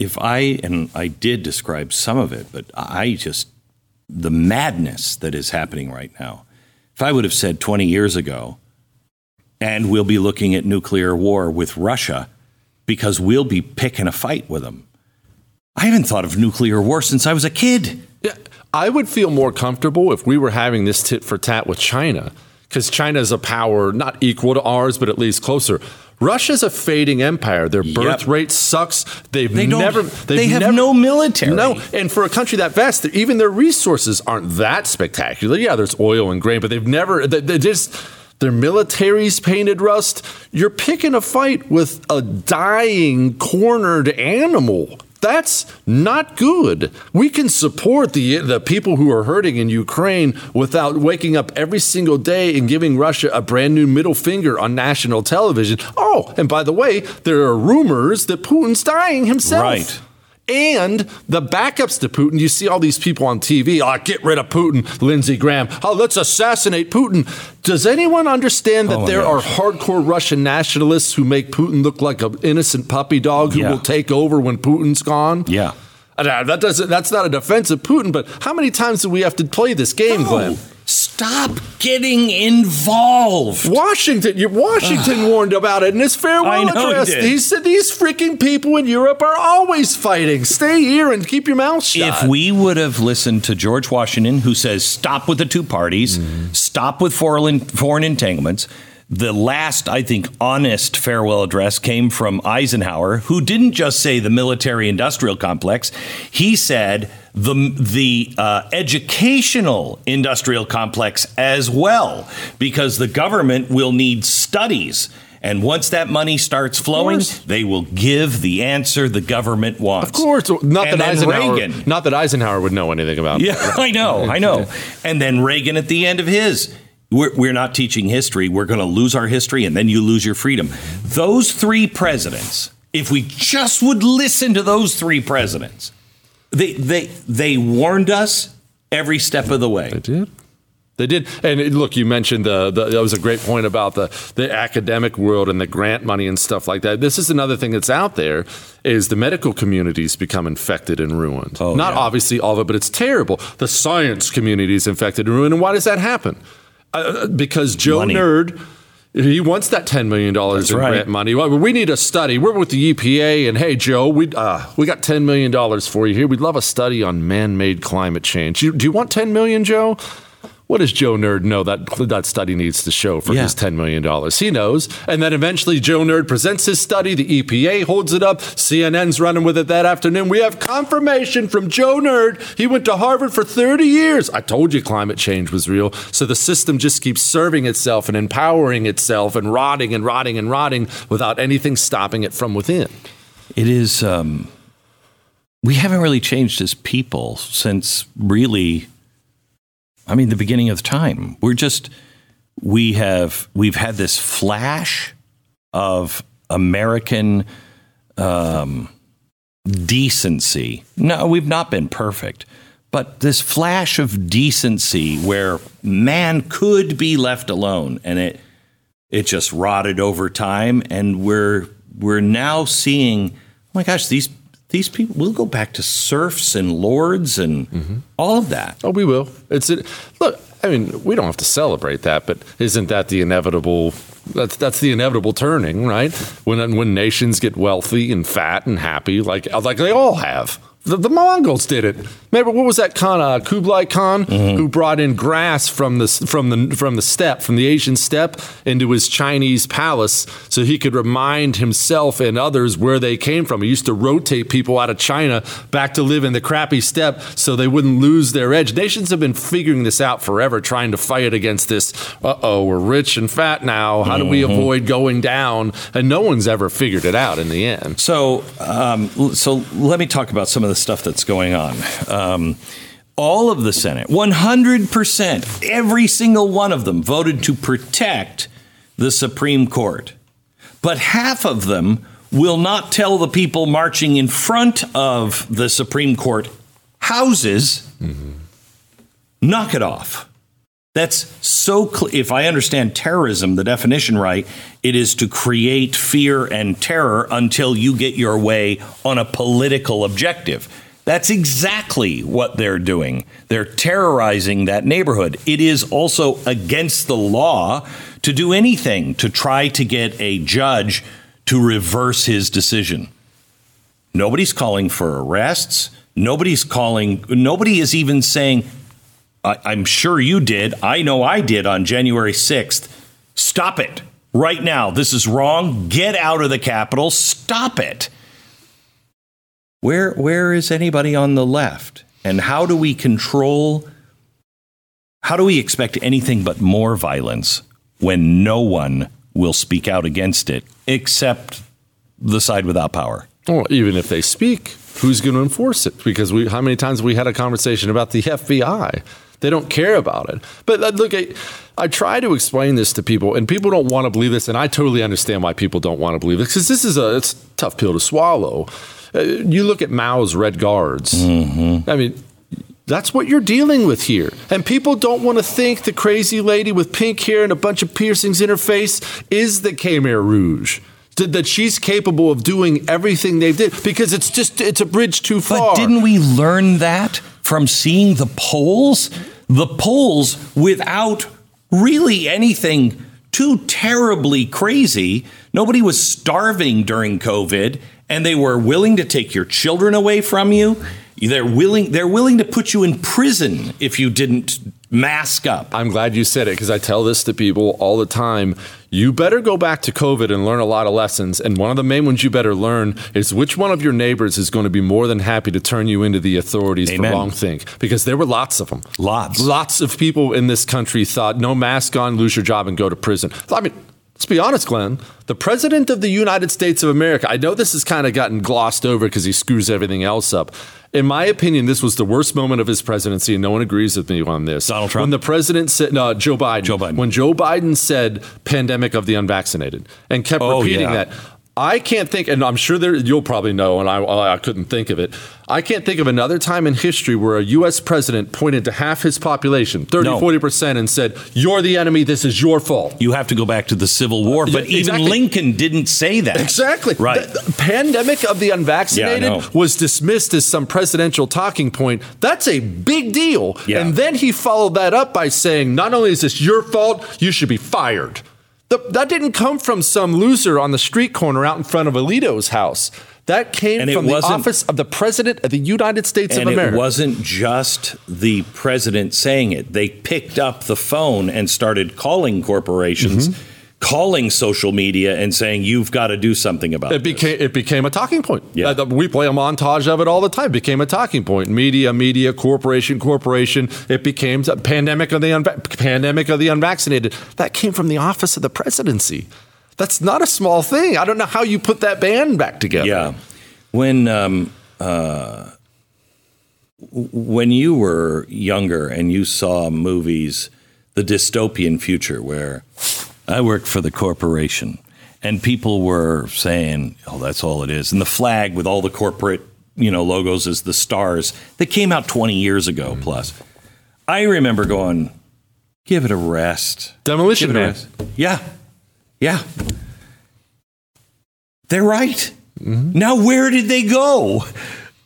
if I, and I did describe some of it, but I just, the madness that is happening right now. If I would have said 20 years ago, and we'll be looking at nuclear war with Russia because we'll be picking a fight with them. I haven't thought of nuclear war since I was a kid. Yeah, I would feel more comfortable if we were having this tit for tat with China because China is a power not equal to ours, but at least closer. Russia's a fading empire. Their birth yep. rate sucks. They've they never. They have never, no military. No, and for a country that vast, even their resources aren't that spectacular. Yeah, there's oil and grain, but they've never. They, they just their military's painted rust. You're picking a fight with a dying, cornered animal. That's not good. We can support the the people who are hurting in Ukraine without waking up every single day and giving Russia a brand new middle finger on national television. Oh, and by the way, there are rumors that Putin's dying himself. Right and the backups to Putin. You see all these people on TV, oh, ah, get rid of Putin, Lindsey Graham. Oh, let's assassinate Putin. Does anyone understand that oh there gosh. are hardcore Russian nationalists who make Putin look like an innocent puppy dog who yeah. will take over when Putin's gone? Yeah. Uh, that doesn't. That's not a defense of Putin. But how many times do we have to play this game, no. Glenn? Stop getting involved. Washington, Washington warned about it in his farewell address. He, he, said these freaking people in Europe are always fighting. Stay here and keep your mouth shut. If we would have listened to George Washington, who says stop with the two parties, mm. stop with foreign, foreign entanglements. The last, I think, honest farewell address came from Eisenhower, who didn't just say the military industrial complex. He said the the uh, educational industrial complex as well, because the government will need studies. And once that money starts flowing, they will give the answer the government wants. Of course, not and that Eisenhower, Reagan, not that Eisenhower would know anything about. Yeah, it. I know, I know. And then Reagan at the end of his, we're, we're not teaching history. We're going to lose our history, and then you lose your freedom. Those three presidents, if we just would listen to those three presidents, they they they warned us every step of the way. They did. They did. And look, you mentioned the, the, that was a great point about the, the academic world and the grant money and stuff like that. This is another thing that's out there is the medical communities become infected and ruined. Oh, Not yeah. obviously all of it, but it's terrible. The science community is infected and ruined. And why does that happen? Uh, because Joe money. Nerd he wants that $10 million in right. grant money. Well, we need a study. We're with the EPA, and hey, Joe, we, uh, we got $10 million for you here. We'd love a study on man made climate change. You, do you want 10 million, Joe? What does Joe Nerd know that that study needs to show for yeah. his $10 million? He knows. And then eventually Joe Nerd presents his study. The EPA holds it up. CNN's running with it that afternoon. We have confirmation from Joe Nerd. He went to Harvard for 30 years. I told you climate change was real. So the system just keeps serving itself and empowering itself and rotting and rotting and rotting without anything stopping it from within. It is. Um, we haven't really changed as people since really I mean, the beginning of time. We're just we have we've had this flash of American um, decency. No, we've not been perfect, but this flash of decency where man could be left alone, and it it just rotted over time, and we're we're now seeing. Oh my gosh, these these people we'll go back to serfs and lords and mm-hmm. all of that. Oh, we will. It's it. Look, I mean, we don't have to celebrate that, but isn't that the inevitable? That's that's the inevitable turning, right? When when nations get wealthy and fat and happy, like like they all have, The, the, Mongols did it. Remember what was that Khan uh, Kublai Khan mm-hmm. who brought in grass from the from the from the steppe from the Asian steppe into his Chinese palace so he could remind himself and others where they came from. He used to rotate people out of China back to live in the crappy steppe so they wouldn't lose their edge. Nations have been figuring this out forever, trying to fight against this. Uh oh, we're rich and fat now. How do we mm-hmm. avoid going down? And no one's ever figured it out in the end. So, um, so let me talk about some of the stuff that's going on. Um, all of the Senate, 100%, every single one of them voted to protect the Supreme Court. But half of them will not tell the people marching in front of the Supreme Court houses, mm-hmm. knock it off. That's so cl- if I understand terrorism, the definition right, it is to create fear and terror until you get your way on a political objective. That's exactly what they're doing. They're terrorizing that neighborhood. It is also against the law to do anything to try to get a judge to reverse his decision. Nobody's calling for arrests. Nobody's calling, nobody is even saying, I'm sure you did. I know I did on January 6th. Stop it right now. This is wrong. Get out of the Capitol. Stop it. Where where is anybody on the left? And how do we control how do we expect anything but more violence when no one will speak out against it except the side without power? Well, even if they speak, who's going to enforce it? Because we how many times we had a conversation about the FBI? They don't care about it. But uh, look, I, I try to explain this to people, and people don't want to believe this, and I totally understand why people don't want to believe this because this is a, it's a tough pill to swallow. Uh, you look at Mao's Red Guards. Mm-hmm. I mean, that's what you're dealing with here. And people don't want to think the crazy lady with pink hair and a bunch of piercings in her face is the Khmer Rouge. That she's capable of doing everything they did because it's just it's a bridge too far. But didn't we learn that from seeing the polls? The polls without really anything too terribly crazy. Nobody was starving during COVID and they were willing to take your children away from you. They're willing they're willing to put you in prison if you didn't mask up. I'm glad you said it because I tell this to people all the time. You better go back to COVID and learn a lot of lessons. And one of the main ones you better learn is which one of your neighbors is going to be more than happy to turn you into the authorities Amen. for wrong think. Because there were lots of them. Lots. Lots of people in this country thought no mask on, lose your job, and go to prison. I mean, Let's be honest, Glenn. The president of the United States of America, I know this has kind of gotten glossed over because he screws everything else up. In my opinion, this was the worst moment of his presidency, and no one agrees with me on this. Donald Trump? When the president said, no, Joe Biden. Joe Biden. When Joe Biden said pandemic of the unvaccinated and kept oh, repeating yeah. that. I can't think, and I'm sure there, you'll probably know, and I, I couldn't think of it. I can't think of another time in history where a U.S. president pointed to half his population, 30, no. 40%, and said, You're the enemy. This is your fault. You have to go back to the Civil War. But uh, even Lincoln didn't say that. Exactly. Right. The, the pandemic of the unvaccinated yeah, was dismissed as some presidential talking point. That's a big deal. Yeah. And then he followed that up by saying, Not only is this your fault, you should be fired. The, that didn't come from some loser on the street corner out in front of Alito's house. That came and from the office of the President of the United States of America. And it wasn't just the president saying it. They picked up the phone and started calling corporations. Mm-hmm calling social media and saying you've got to do something about it. Became this. it became a talking point. Yeah, uh, we play a montage of it all the time. It became a talking point. Media, media, corporation, corporation. It became a pandemic of the unva- pandemic of the unvaccinated. That came from the office of the presidency. That's not a small thing. I don't know how you put that band back together. Yeah, when. Um, uh, when you were younger and you saw movies, the dystopian future where I worked for the corporation. And people were saying, oh, that's all it is. And the flag with all the corporate, you know, logos is the stars that came out 20 years ago mm-hmm. plus. I remember going, give it a rest. Demolition Man. Yeah. Yeah. They're right. Mm-hmm. Now, where did they go?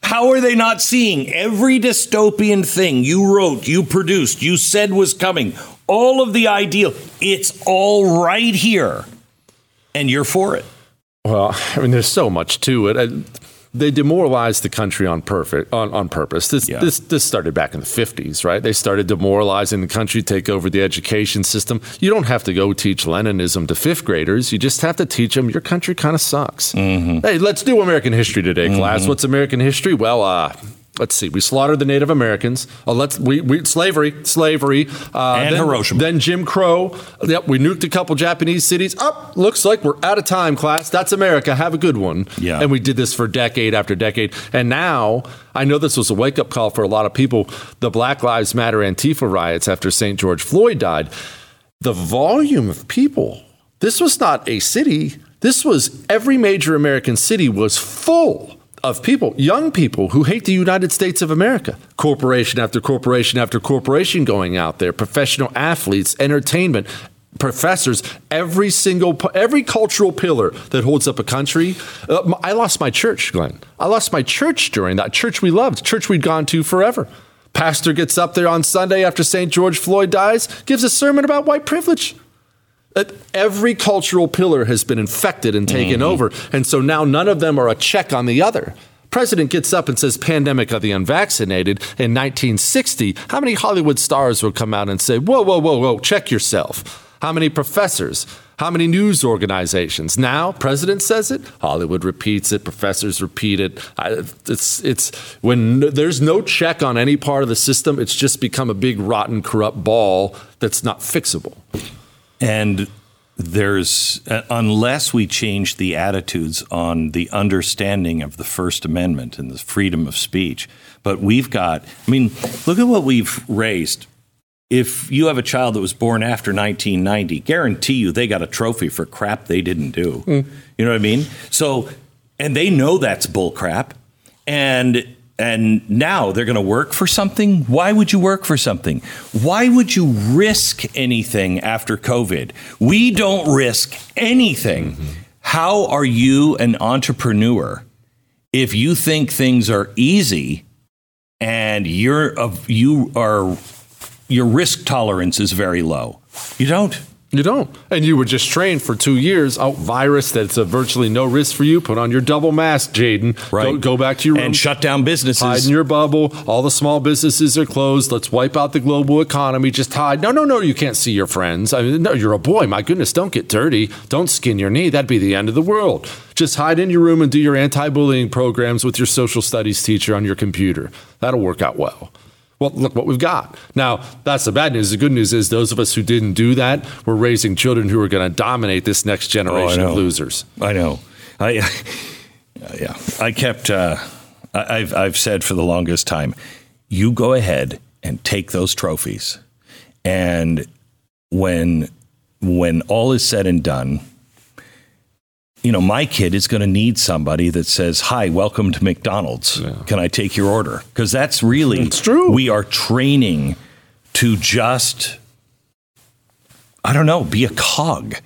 How are they not seeing every dystopian thing you wrote, you produced, you said was coming? All of the ideal. It's all right here. And you're for it. Well, I mean, there's so much to it. I, they demoralized the country on perfect on, on purpose. This, Yeah. this this started back in the fifties, right? They started demoralizing the country, take over the education system. You don't have to go teach Leninism to fifth graders. You just have to teach them your country kind of sucks. Hey, let's do American history today, class. What's American history? Well, uh, let's see. We slaughtered the Native Americans. Oh, let's we, we slavery, slavery, uh, And then, Hiroshima. Then Jim Crow. Yep, we nuked a couple Japanese cities. Up, looks like we're out of time, class. That's America. Have a good one. Yeah. And we did this for decade after decade. And now, I know this was a wake up call for a lot of people. The Black Lives Matter Antifa riots after St. George Floyd died. The volume of people. This was not a city. This was every major American city was full of people, young people who hate the United States of America. Corporation after corporation after corporation going out there, professional athletes, entertainment, professors, every single every cultural pillar that holds up a country. Uh, I lost my church, Glenn. I lost my church during that church we loved, church we'd gone to forever. Pastor gets up there on Sunday after St. George Floyd dies, gives a sermon about white privilege. Every cultural pillar has been infected and taken mm-hmm. over. And so now none of them are a check on the other. President gets up and says pandemic of the unvaccinated in 1960. How many Hollywood stars will come out and say, whoa, whoa, whoa, whoa, check yourself? How many professors? How many news organizations? Now, president says it, Hollywood repeats it, professors repeat it. I, it's, it's when n- there's no check on any part of the system, it's just become a big, rotten, corrupt ball that's not fixable. And there's, uh, unless we change the attitudes on the understanding of the First Amendment and the freedom of speech, but we've got, I mean, look at what we've raised. If you have a child that was born after 1990, guarantee you they got a trophy for crap they didn't do. You know what I mean? So, and they know that's bull crap. And and now they're going to work for something. Why would you work for something? Why would you risk anything after COVID? We don't risk anything. Mm-hmm. How are you an entrepreneur if you think things are easy and you're of you are your risk tolerance is very low? You don't. You don't. And you were just trained for two years. Oh, virus that's a virtually no risk for you. Put on your double mask, Jaden. Go, go back to your room. and shut down businesses. Hide in your bubble. All the small businesses are closed. Let's wipe out the global economy. Just hide. No, no, no. You can't see your friends. I mean, no, you're a boy. My goodness, don't get dirty. Don't skin your knee. That'd be the end of the world. Just hide in your room and do your anti-bullying programs with your social studies teacher on your computer. That'll work out well. Well, look what we've got. Now, that's the bad news. The good news is those of us who didn't do that, we're raising children who are going to dominate this next generation know. of losers. I know. I yeah. I kept. Uh, I- I've I've said for the longest time, you go ahead and take those trophies, and when when all is said and done, you know my kid is going to need somebody that says, "Hi, welcome to McDonald's. Can I take your order?" Because that's really It's true. We are training to just I don't know, be a cog.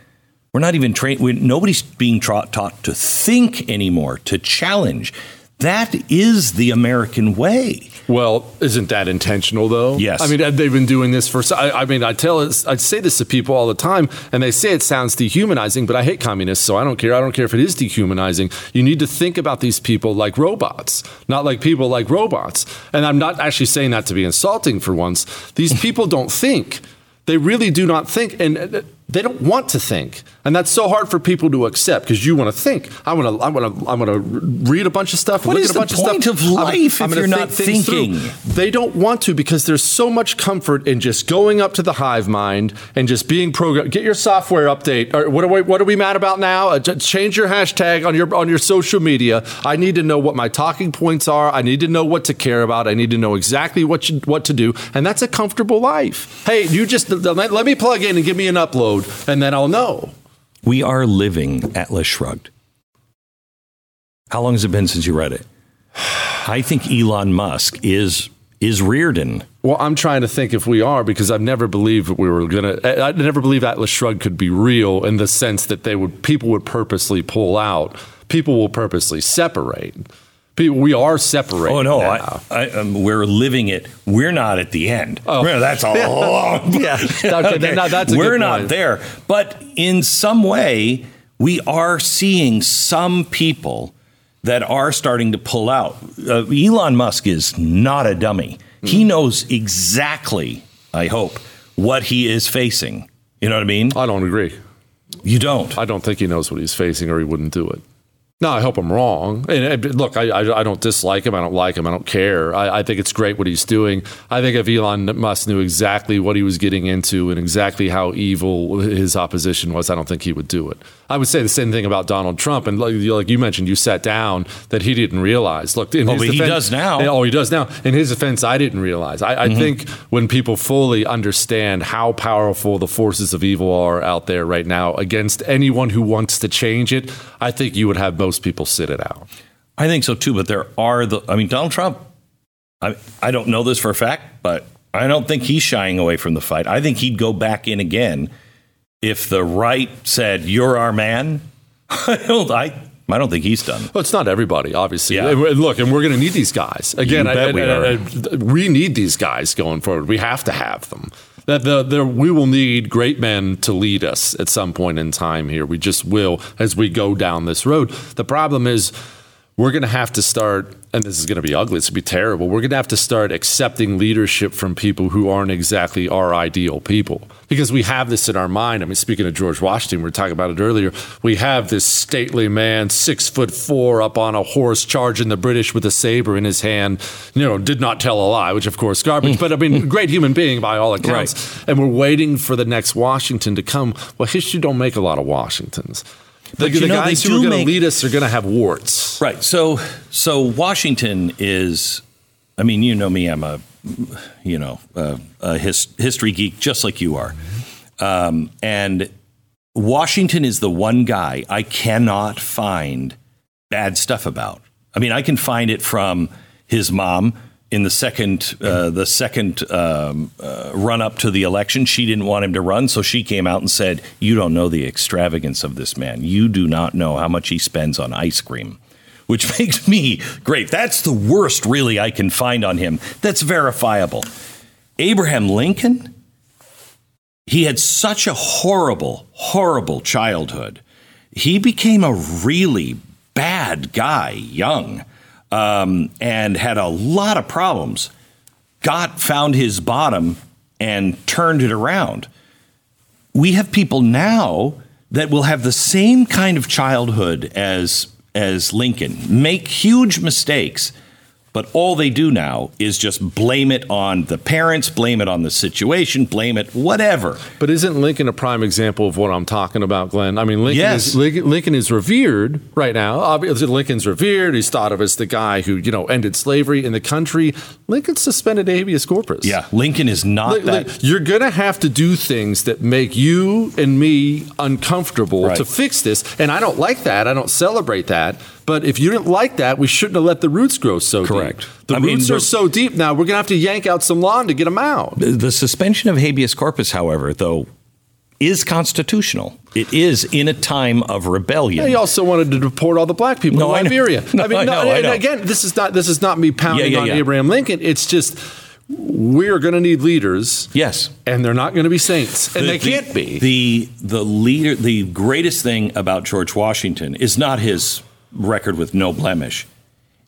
We're not even trained. Nobody's being tra- taught to think anymore, to challenge. That is the American way. Well, isn't that intentional though? Yes. I mean, they've been doing this for. I, I mean, I tell, I say this to people all the time, and they say it sounds dehumanizing, but I hate communists, so I don't care. I don't care if it is dehumanizing. You need to think about these people like robots, not like people like robots. And I'm not actually saying that to be insulting for once. These people don't think. They really do not think, and uh, they don't want to think, and that's so hard for people to accept because you want to think. I want to. I want to. I want to read a bunch of stuff. What look is at a the bunch point of of stuff. I'm- life I'm if gonna you're not think thinking? They don't want to because there's so much comfort in just going up to the hive mind and just being programmed. Get your software update. Or what are we, what are we mad about now? Uh, change your hashtag on your on your social media. I need to know what my talking points are. I need to know what to care about. I need to know exactly what you, what to do, and that's a comfortable life. Hey, you just let, let me plug in and give me an upload, and then I'll know. We are living Atlas Shrugged. How long has it been since you read it? I think Elon Musk is is Rearden. Well, I'm trying to think if we are because I've never believed we were gonna. I I never believed Atlas Shrugged could be real in the sense that they would people would purposely pull out. People will purposely separate. People, we are separating. Oh no. I, I, um, we're living it. We're not at the end. Oh. That's a long. Yeah. Okay, no, that's a we're not point. there, but in some way, we are seeing some people that are starting to pull out. Uh, Elon Musk is not a dummy. Mm-hmm. He knows exactly, I hope, what he is facing. You know what I mean? I don't agree. You don't? I don't think he knows what he's facing or he wouldn't do it. No, I hope I'm wrong. And look, I, I, I, don't dislike him. I don't like him. I don't care. I, I, think it's great what he's doing. I think if Elon Musk knew exactly what he was getting into and exactly how evil his opposition was, I don't think he would do it. I would say the same thing about Donald Trump. And like, like you mentioned, you sat down that he didn't realize. Look, in oh, his defense, he does now. Oh, he does now. In his defense, I didn't realize. I, I mm-hmm. think when people fully understand how powerful the forces of evil are out there right now against anyone who wants to change it, I think you would have most people sit it out. I think so too. But there are the. I mean, Donald Trump. I I don't know this for a fact, but I don't think he's shying away from the fight. I think he'd go back in again if the right said, "You're our man." I don't. I I don't think he's done. Well, it's not everybody, obviously. Yeah. And look, and we're going to need these guys again. I, we, I, I, we need these guys going forward. We have to have them. That the, the, we will need great men to lead us at some point in time here. We just will as we go down this road. The problem is we're going to have to start, and this is going to be ugly, it's going to be terrible. We're going to have to start accepting leadership from people who aren't exactly our ideal people because we have this in our mind. I mean, speaking of George Washington, we were talking about it earlier. We have this stately man, six foot four, up on a horse, charging the British with a saber in his hand. You know, did not tell a lie, which of course garbage, but I mean, great human being by all accounts. Right. And we're waiting for the next Washington to come. Well, history don't make a lot of Washingtons. The, the know, guys who are going to lead us are going to have warts. Right. So, so Washington is. I mean, you know me. I'm a, you know, a, a his, history geek, just like you are. Um, and Washington is the one guy I cannot find bad stuff about. I mean, I can find it from his mom in the second uh, the second um, uh, run up to the election, she didn't want him to run, so she came out and said, "You don't know the extravagance of this man. You do not know how much he spends on ice cream." Which makes me great. That's the worst, really, I can find on him. That's verifiable. Abraham Lincoln, he had such a horrible, horrible childhood. He became a really bad guy young um, and had a lot of problems. Got found his bottom and turned it around. We have people now that will have the same kind of childhood as as Lincoln, make huge mistakes, but all they do now is just blame it on the parents, blame it on the situation, blame it whatever. But isn't Lincoln a prime example of what I'm talking about, Glenn? I mean, Lincoln, yes. is, Lincoln, Lincoln is revered right now. Obviously, Lincoln's revered. He's thought of as the guy who you know ended slavery in the country. Lincoln suspended habeas corpus. Yeah, Lincoln is not that. You're going to have to do things that make you and me uncomfortable right. to fix this, and I don't like that. I don't celebrate that. But if you didn't like that, we shouldn't have let the roots grow so Correct. deep. The I roots mean, are so deep now, we're going to have to yank out some lawn to get them out. The, the suspension of habeas corpus, however, though, is constitutional. It is in a time of rebellion. Yeah, he also wanted to deport all the black people no, to Liberia. I, no, I mean, I know, no, I know. again, this is not this is not me pounding yeah, yeah, on. Abraham Lincoln. It's just we're going to need leaders. Yes, and they're not going to be saints, and the, they can't be. The the leader, the greatest thing about George Washington is not his record with no blemish.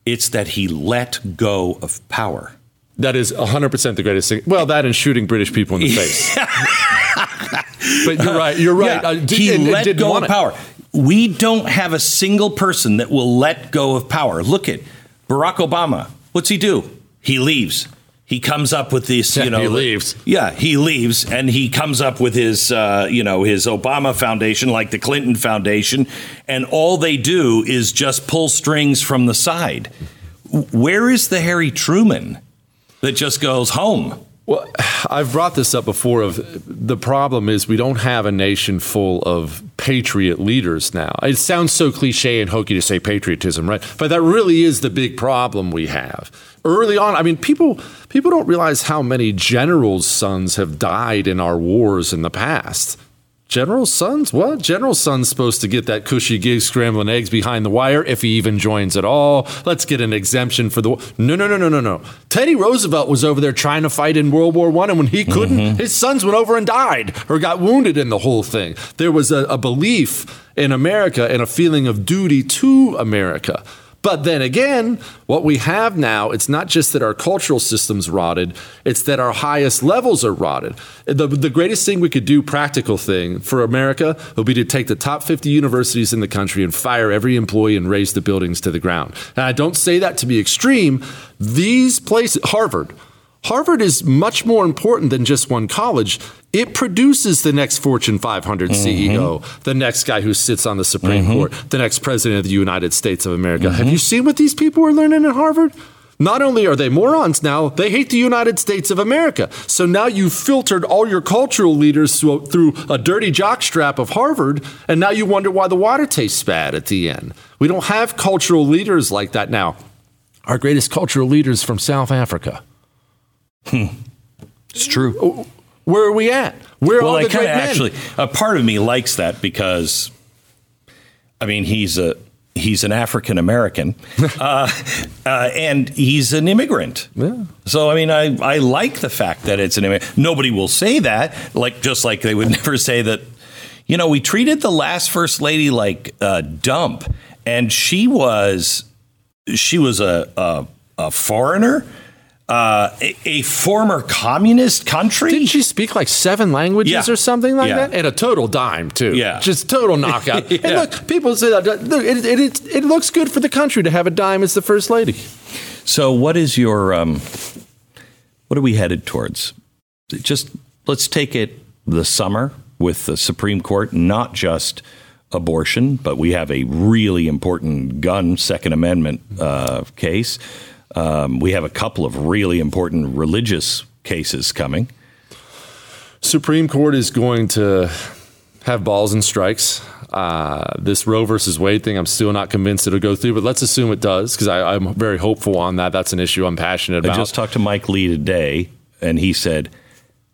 It's that he let go of power. That is 100% the greatest thing. Well, that and shooting British people in the face. but you're right. You're right. Yeah, uh, he and, let and go of power. We don't have a single person that will let go of power. Look at Barack Obama. What's he do? He leaves he comes up with this, you know, he leaves. Yeah, he leaves, and he comes up with his, uh, you know, his Obama Foundation, like the Clinton Foundation, and all they do is just pull strings from the side. Where is the Harry Truman that just goes home? Well, I've brought this up before. Of the problem is we don't have a nation full of patriot leaders now. It sounds so cliche and hokey to say patriotism, right? But that really is the big problem we have. Early on, I mean, people people don't realize how many generals' sons have died in our wars in the past. General Sons? What? General Son's supposed to get that cushy gig scrambling eggs behind the wire if he even joins at all. Let's get an exemption for the. No, no, no, no, no, no. Teddy Roosevelt was over there trying to fight in World War One, and when he couldn't, mm-hmm. his sons went over and died or got wounded in the whole thing. There was a, a belief in America and a feeling of duty to America. But then again, what we have now, it's not just that our cultural system's rotted, it's that our highest levels are rotted. The, the greatest thing we could do, practical thing for America, would be to take the top 50 universities in the country and fire every employee and raze the buildings to the ground. And I don't say that to be extreme. These places, Harvard, Harvard is much more important than just one college. It produces the next Fortune 500 CEO, mm-hmm. the next guy who sits on the Supreme mm-hmm. Court, the next president of the United States of America. Mm-hmm. Have you seen what these people are learning at Harvard? Not only are they morons now, they hate the United States of America. So now you've filtered all your cultural leaders through a dirty jockstrap of Harvard, and now you wonder why the water tastes bad at the end. We don't have cultural leaders like that now. Our greatest cultural leaders from South Africa. Hmm. It's true. Oh, where are we at? Where well, are I the great men? Actually, a part of me likes that because, I mean, he's a he's an African American, uh, uh, and he's an immigrant. Yeah. So I mean, I I like the fact that it's an immigrant. Nobody will say that, like just like they would never say that. You know, we treated the last first lady like a dump, and she was she was a, a, a foreigner uh, a, a, former communist country. Didn't she speak like seven languages yeah. or something like yeah. that? And a total dime too. Yeah, just total knockout. yeah. And look, people say that it, it, it, it, looks good for the country to have a dime as the first lady. So, what is your um, what are we headed towards? Just let's take it the summer with the Supreme Court, not just abortion, but we have a really important gun Second Amendment uh, case. Um, we have a couple of really important religious cases coming. Supreme Court is going to have balls and strikes. Uh, this Roe versus Wade thing, I'm still not convinced it'll go through, but let's assume it does because I'm very hopeful on that. That's an issue I'm passionate about. I just talked to Mike Lee today, and he said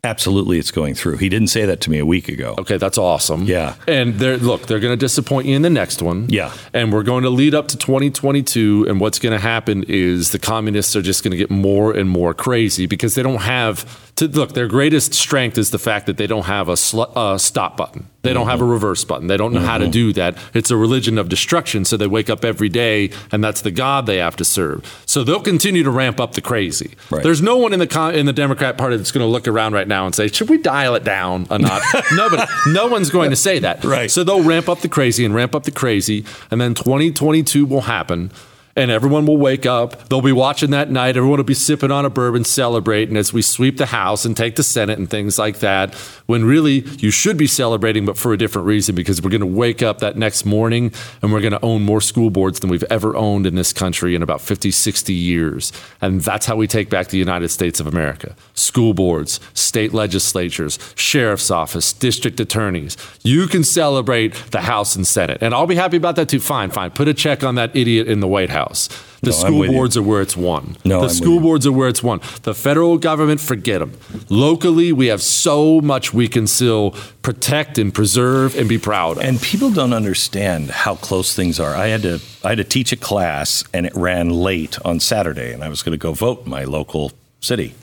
Absolutely, it's going through. He didn't say that to me a week ago. Okay, that's awesome. Yeah. And they're look, they're going to disappoint you in the next one. Yeah. And we're going to lead up to 2022, and what's going to happen is the communists are just going to get more and more crazy because they don't have to look. Their greatest strength is the fact that they don't have a sl- uh, stop button. They don't have a reverse button. They don't know mm-hmm. how to mm-hmm. do that. It's a religion of destruction. So they wake up every day, and that's the God they have to serve. So they'll continue to ramp up the crazy. Right. There's no one in the in the Democrat Party that's going to look around right now and say, "Should we dial it down a notch?" Nobody, no one's going to say that. Right. So they'll ramp up the crazy and ramp up the crazy, and then 2022 will happen and everyone will wake up. They'll be watching that night. Everyone will be sipping on a bourbon, celebrating as we sweep the House and take the Senate and things like that. When really you should be celebrating, but for a different reason, because we're going to wake up that next morning and we're going to own more school boards than we've ever owned in this country in about 50, 60 years. And that's how we take back the United States of America school boards, state legislatures, sheriff's office, district attorneys. You can celebrate the House and Senate. And I'll be happy about that too. Fine, fine. Put a check on that idiot in the White House. House. The no, school boards you. are where it's won. No, the I'm school boards are where it's won. The federal government, forget them. Locally, we have so much we can still protect and preserve and be proud of. And people don't understand how close things are. I had to I had to teach a class, and it ran late on Saturday, and I was going to go vote in my local city.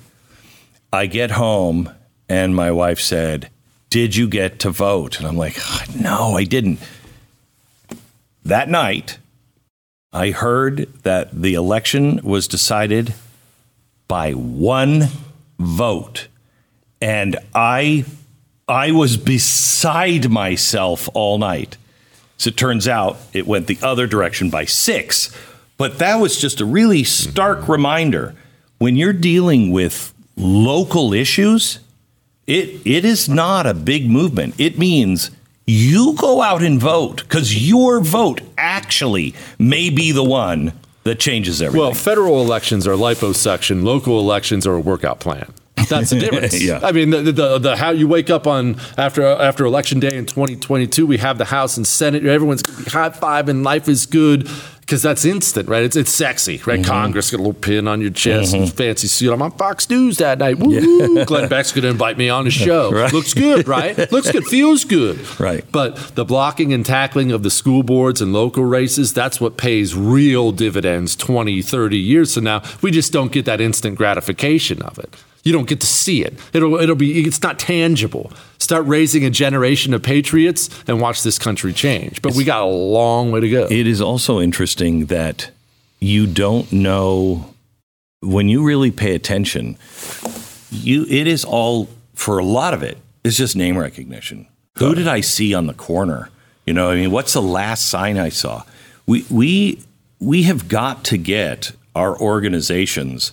I get home, and my wife said, "Did you get to vote?" And I'm like, ah, "No, I didn't." That night, I heard that the election was decided by one vote. And I I was beside myself all night. As it turns out, it went the other direction by six. But that was just a really stark mm-hmm. reminder. When you're dealing with local issues, it, it is not a big movement. It means you go out and vote because your vote actually may be the one that changes everything. Well, federal elections are liposuction, local elections are a workout plan. That's the difference. yeah. I mean, the, the, the, how you wake up on after after election day in 2022, we have the House and Senate. Everyone's high five and life is good because that's instant, right? It's it's sexy, right? Mm-hmm. Congress got a little pin on your chest, mm-hmm. fancy suit. I'm on Fox News that night. Woo! Yeah. Glenn Beck's going to invite me on his show. right. Looks good, right? Looks good, feels good, right? But the blocking and tackling of the school boards and local races, that's what pays real dividends 20, 30 years from now. We just don't get that instant gratification of it. You don't get to see it. It'll it'll be it's not tangible. Start raising a generation of patriots and watch this country change. But it's, we got a long way to go. It is also interesting that you don't know when you really pay attention. You it is all for a lot of it. It's just name recognition. Who did I see on the corner? You know, I mean, what's the last sign I saw? We we we have got to get our organizations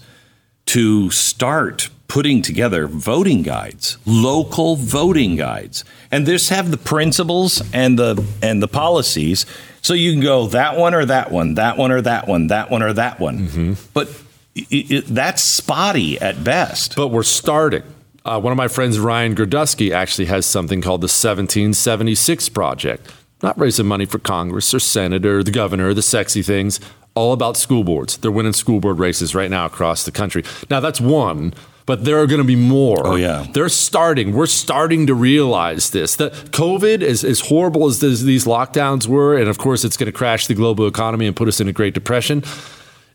to start putting together voting guides, local voting guides, and just have the principles and the and the policies, so you can go that one or that one, that one or that one, that one or that one. Mm-hmm. But it, it, that's spotty at best. But we're starting. Uh, one of my friends, Ryan Girdusky, actually has something called the 1776 Project. Not raising money for Congress or Senator, or the governor, or the sexy things. All about school boards. They're winning school board races right now across the country. Now, that's one but there are going to be more. Oh yeah, they're starting. We're starting to realize this. That COVID, as as horrible as this, these lockdowns were, and of course it's going to crash the global economy and put us in a Great Depression.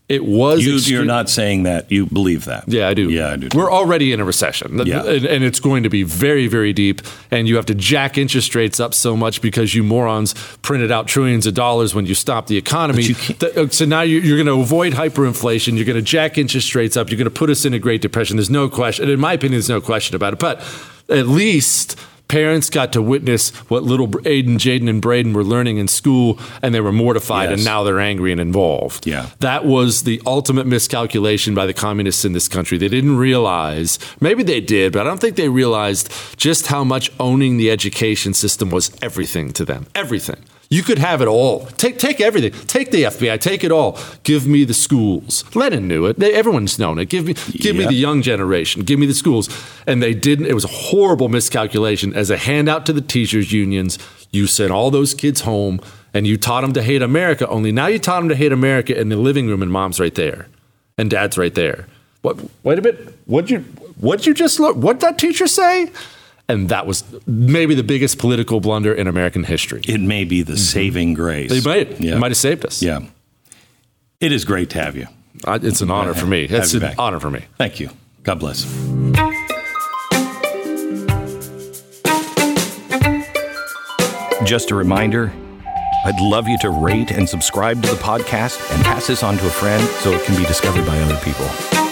It was. You, are not saying that. You believe that. Yeah, I do. Yeah, I do. We're already in a recession. Yeah. And, and, it's going to be very, very deep. And you have to jack interest rates up so much because you morons printed out trillions of dollars when you stopped the economy. Uh, so now you're, you're going to avoid hyperinflation. You're going to jack interest rates up. You're going to put us in a Great Depression. There's no question. In my opinion, there's no question about it. But at least parents got to witness what little Aiden, Jaden, and Braden were learning in school, and they were mortified, yes. and now they're angry and involved. Yeah. That was the ultimate miscalculation by the communists in this country. They didn't realize, maybe they did, but I don't think they realized just how much owning the education system was everything to them. Everything. You could have it all. Take take everything. Take the FBI. Take it all. Give me the schools. Lenin knew it. They, everyone's known it. Give me give me the young generation. Give me the schools. And they didn't. It was a horrible miscalculation. As a handout to the teachers unions, you sent all those kids home and you taught them to hate America. Only now you taught them to hate America in the living room, and mom's right there, and dad's right there. What? Wait a minute. What you? What you just look? What'd that teacher say? And that was maybe the biggest political blunder in American history. It may be the mm-hmm. saving grace. They might. Yeah. It might have saved us. Yeah. It is great to have you. Uh, it's an honor for me. It's an back. honor for me. Thank you. God bless. Just a reminder I'd love you to rate and subscribe to the podcast and pass this on to a friend so it can be discovered by other people.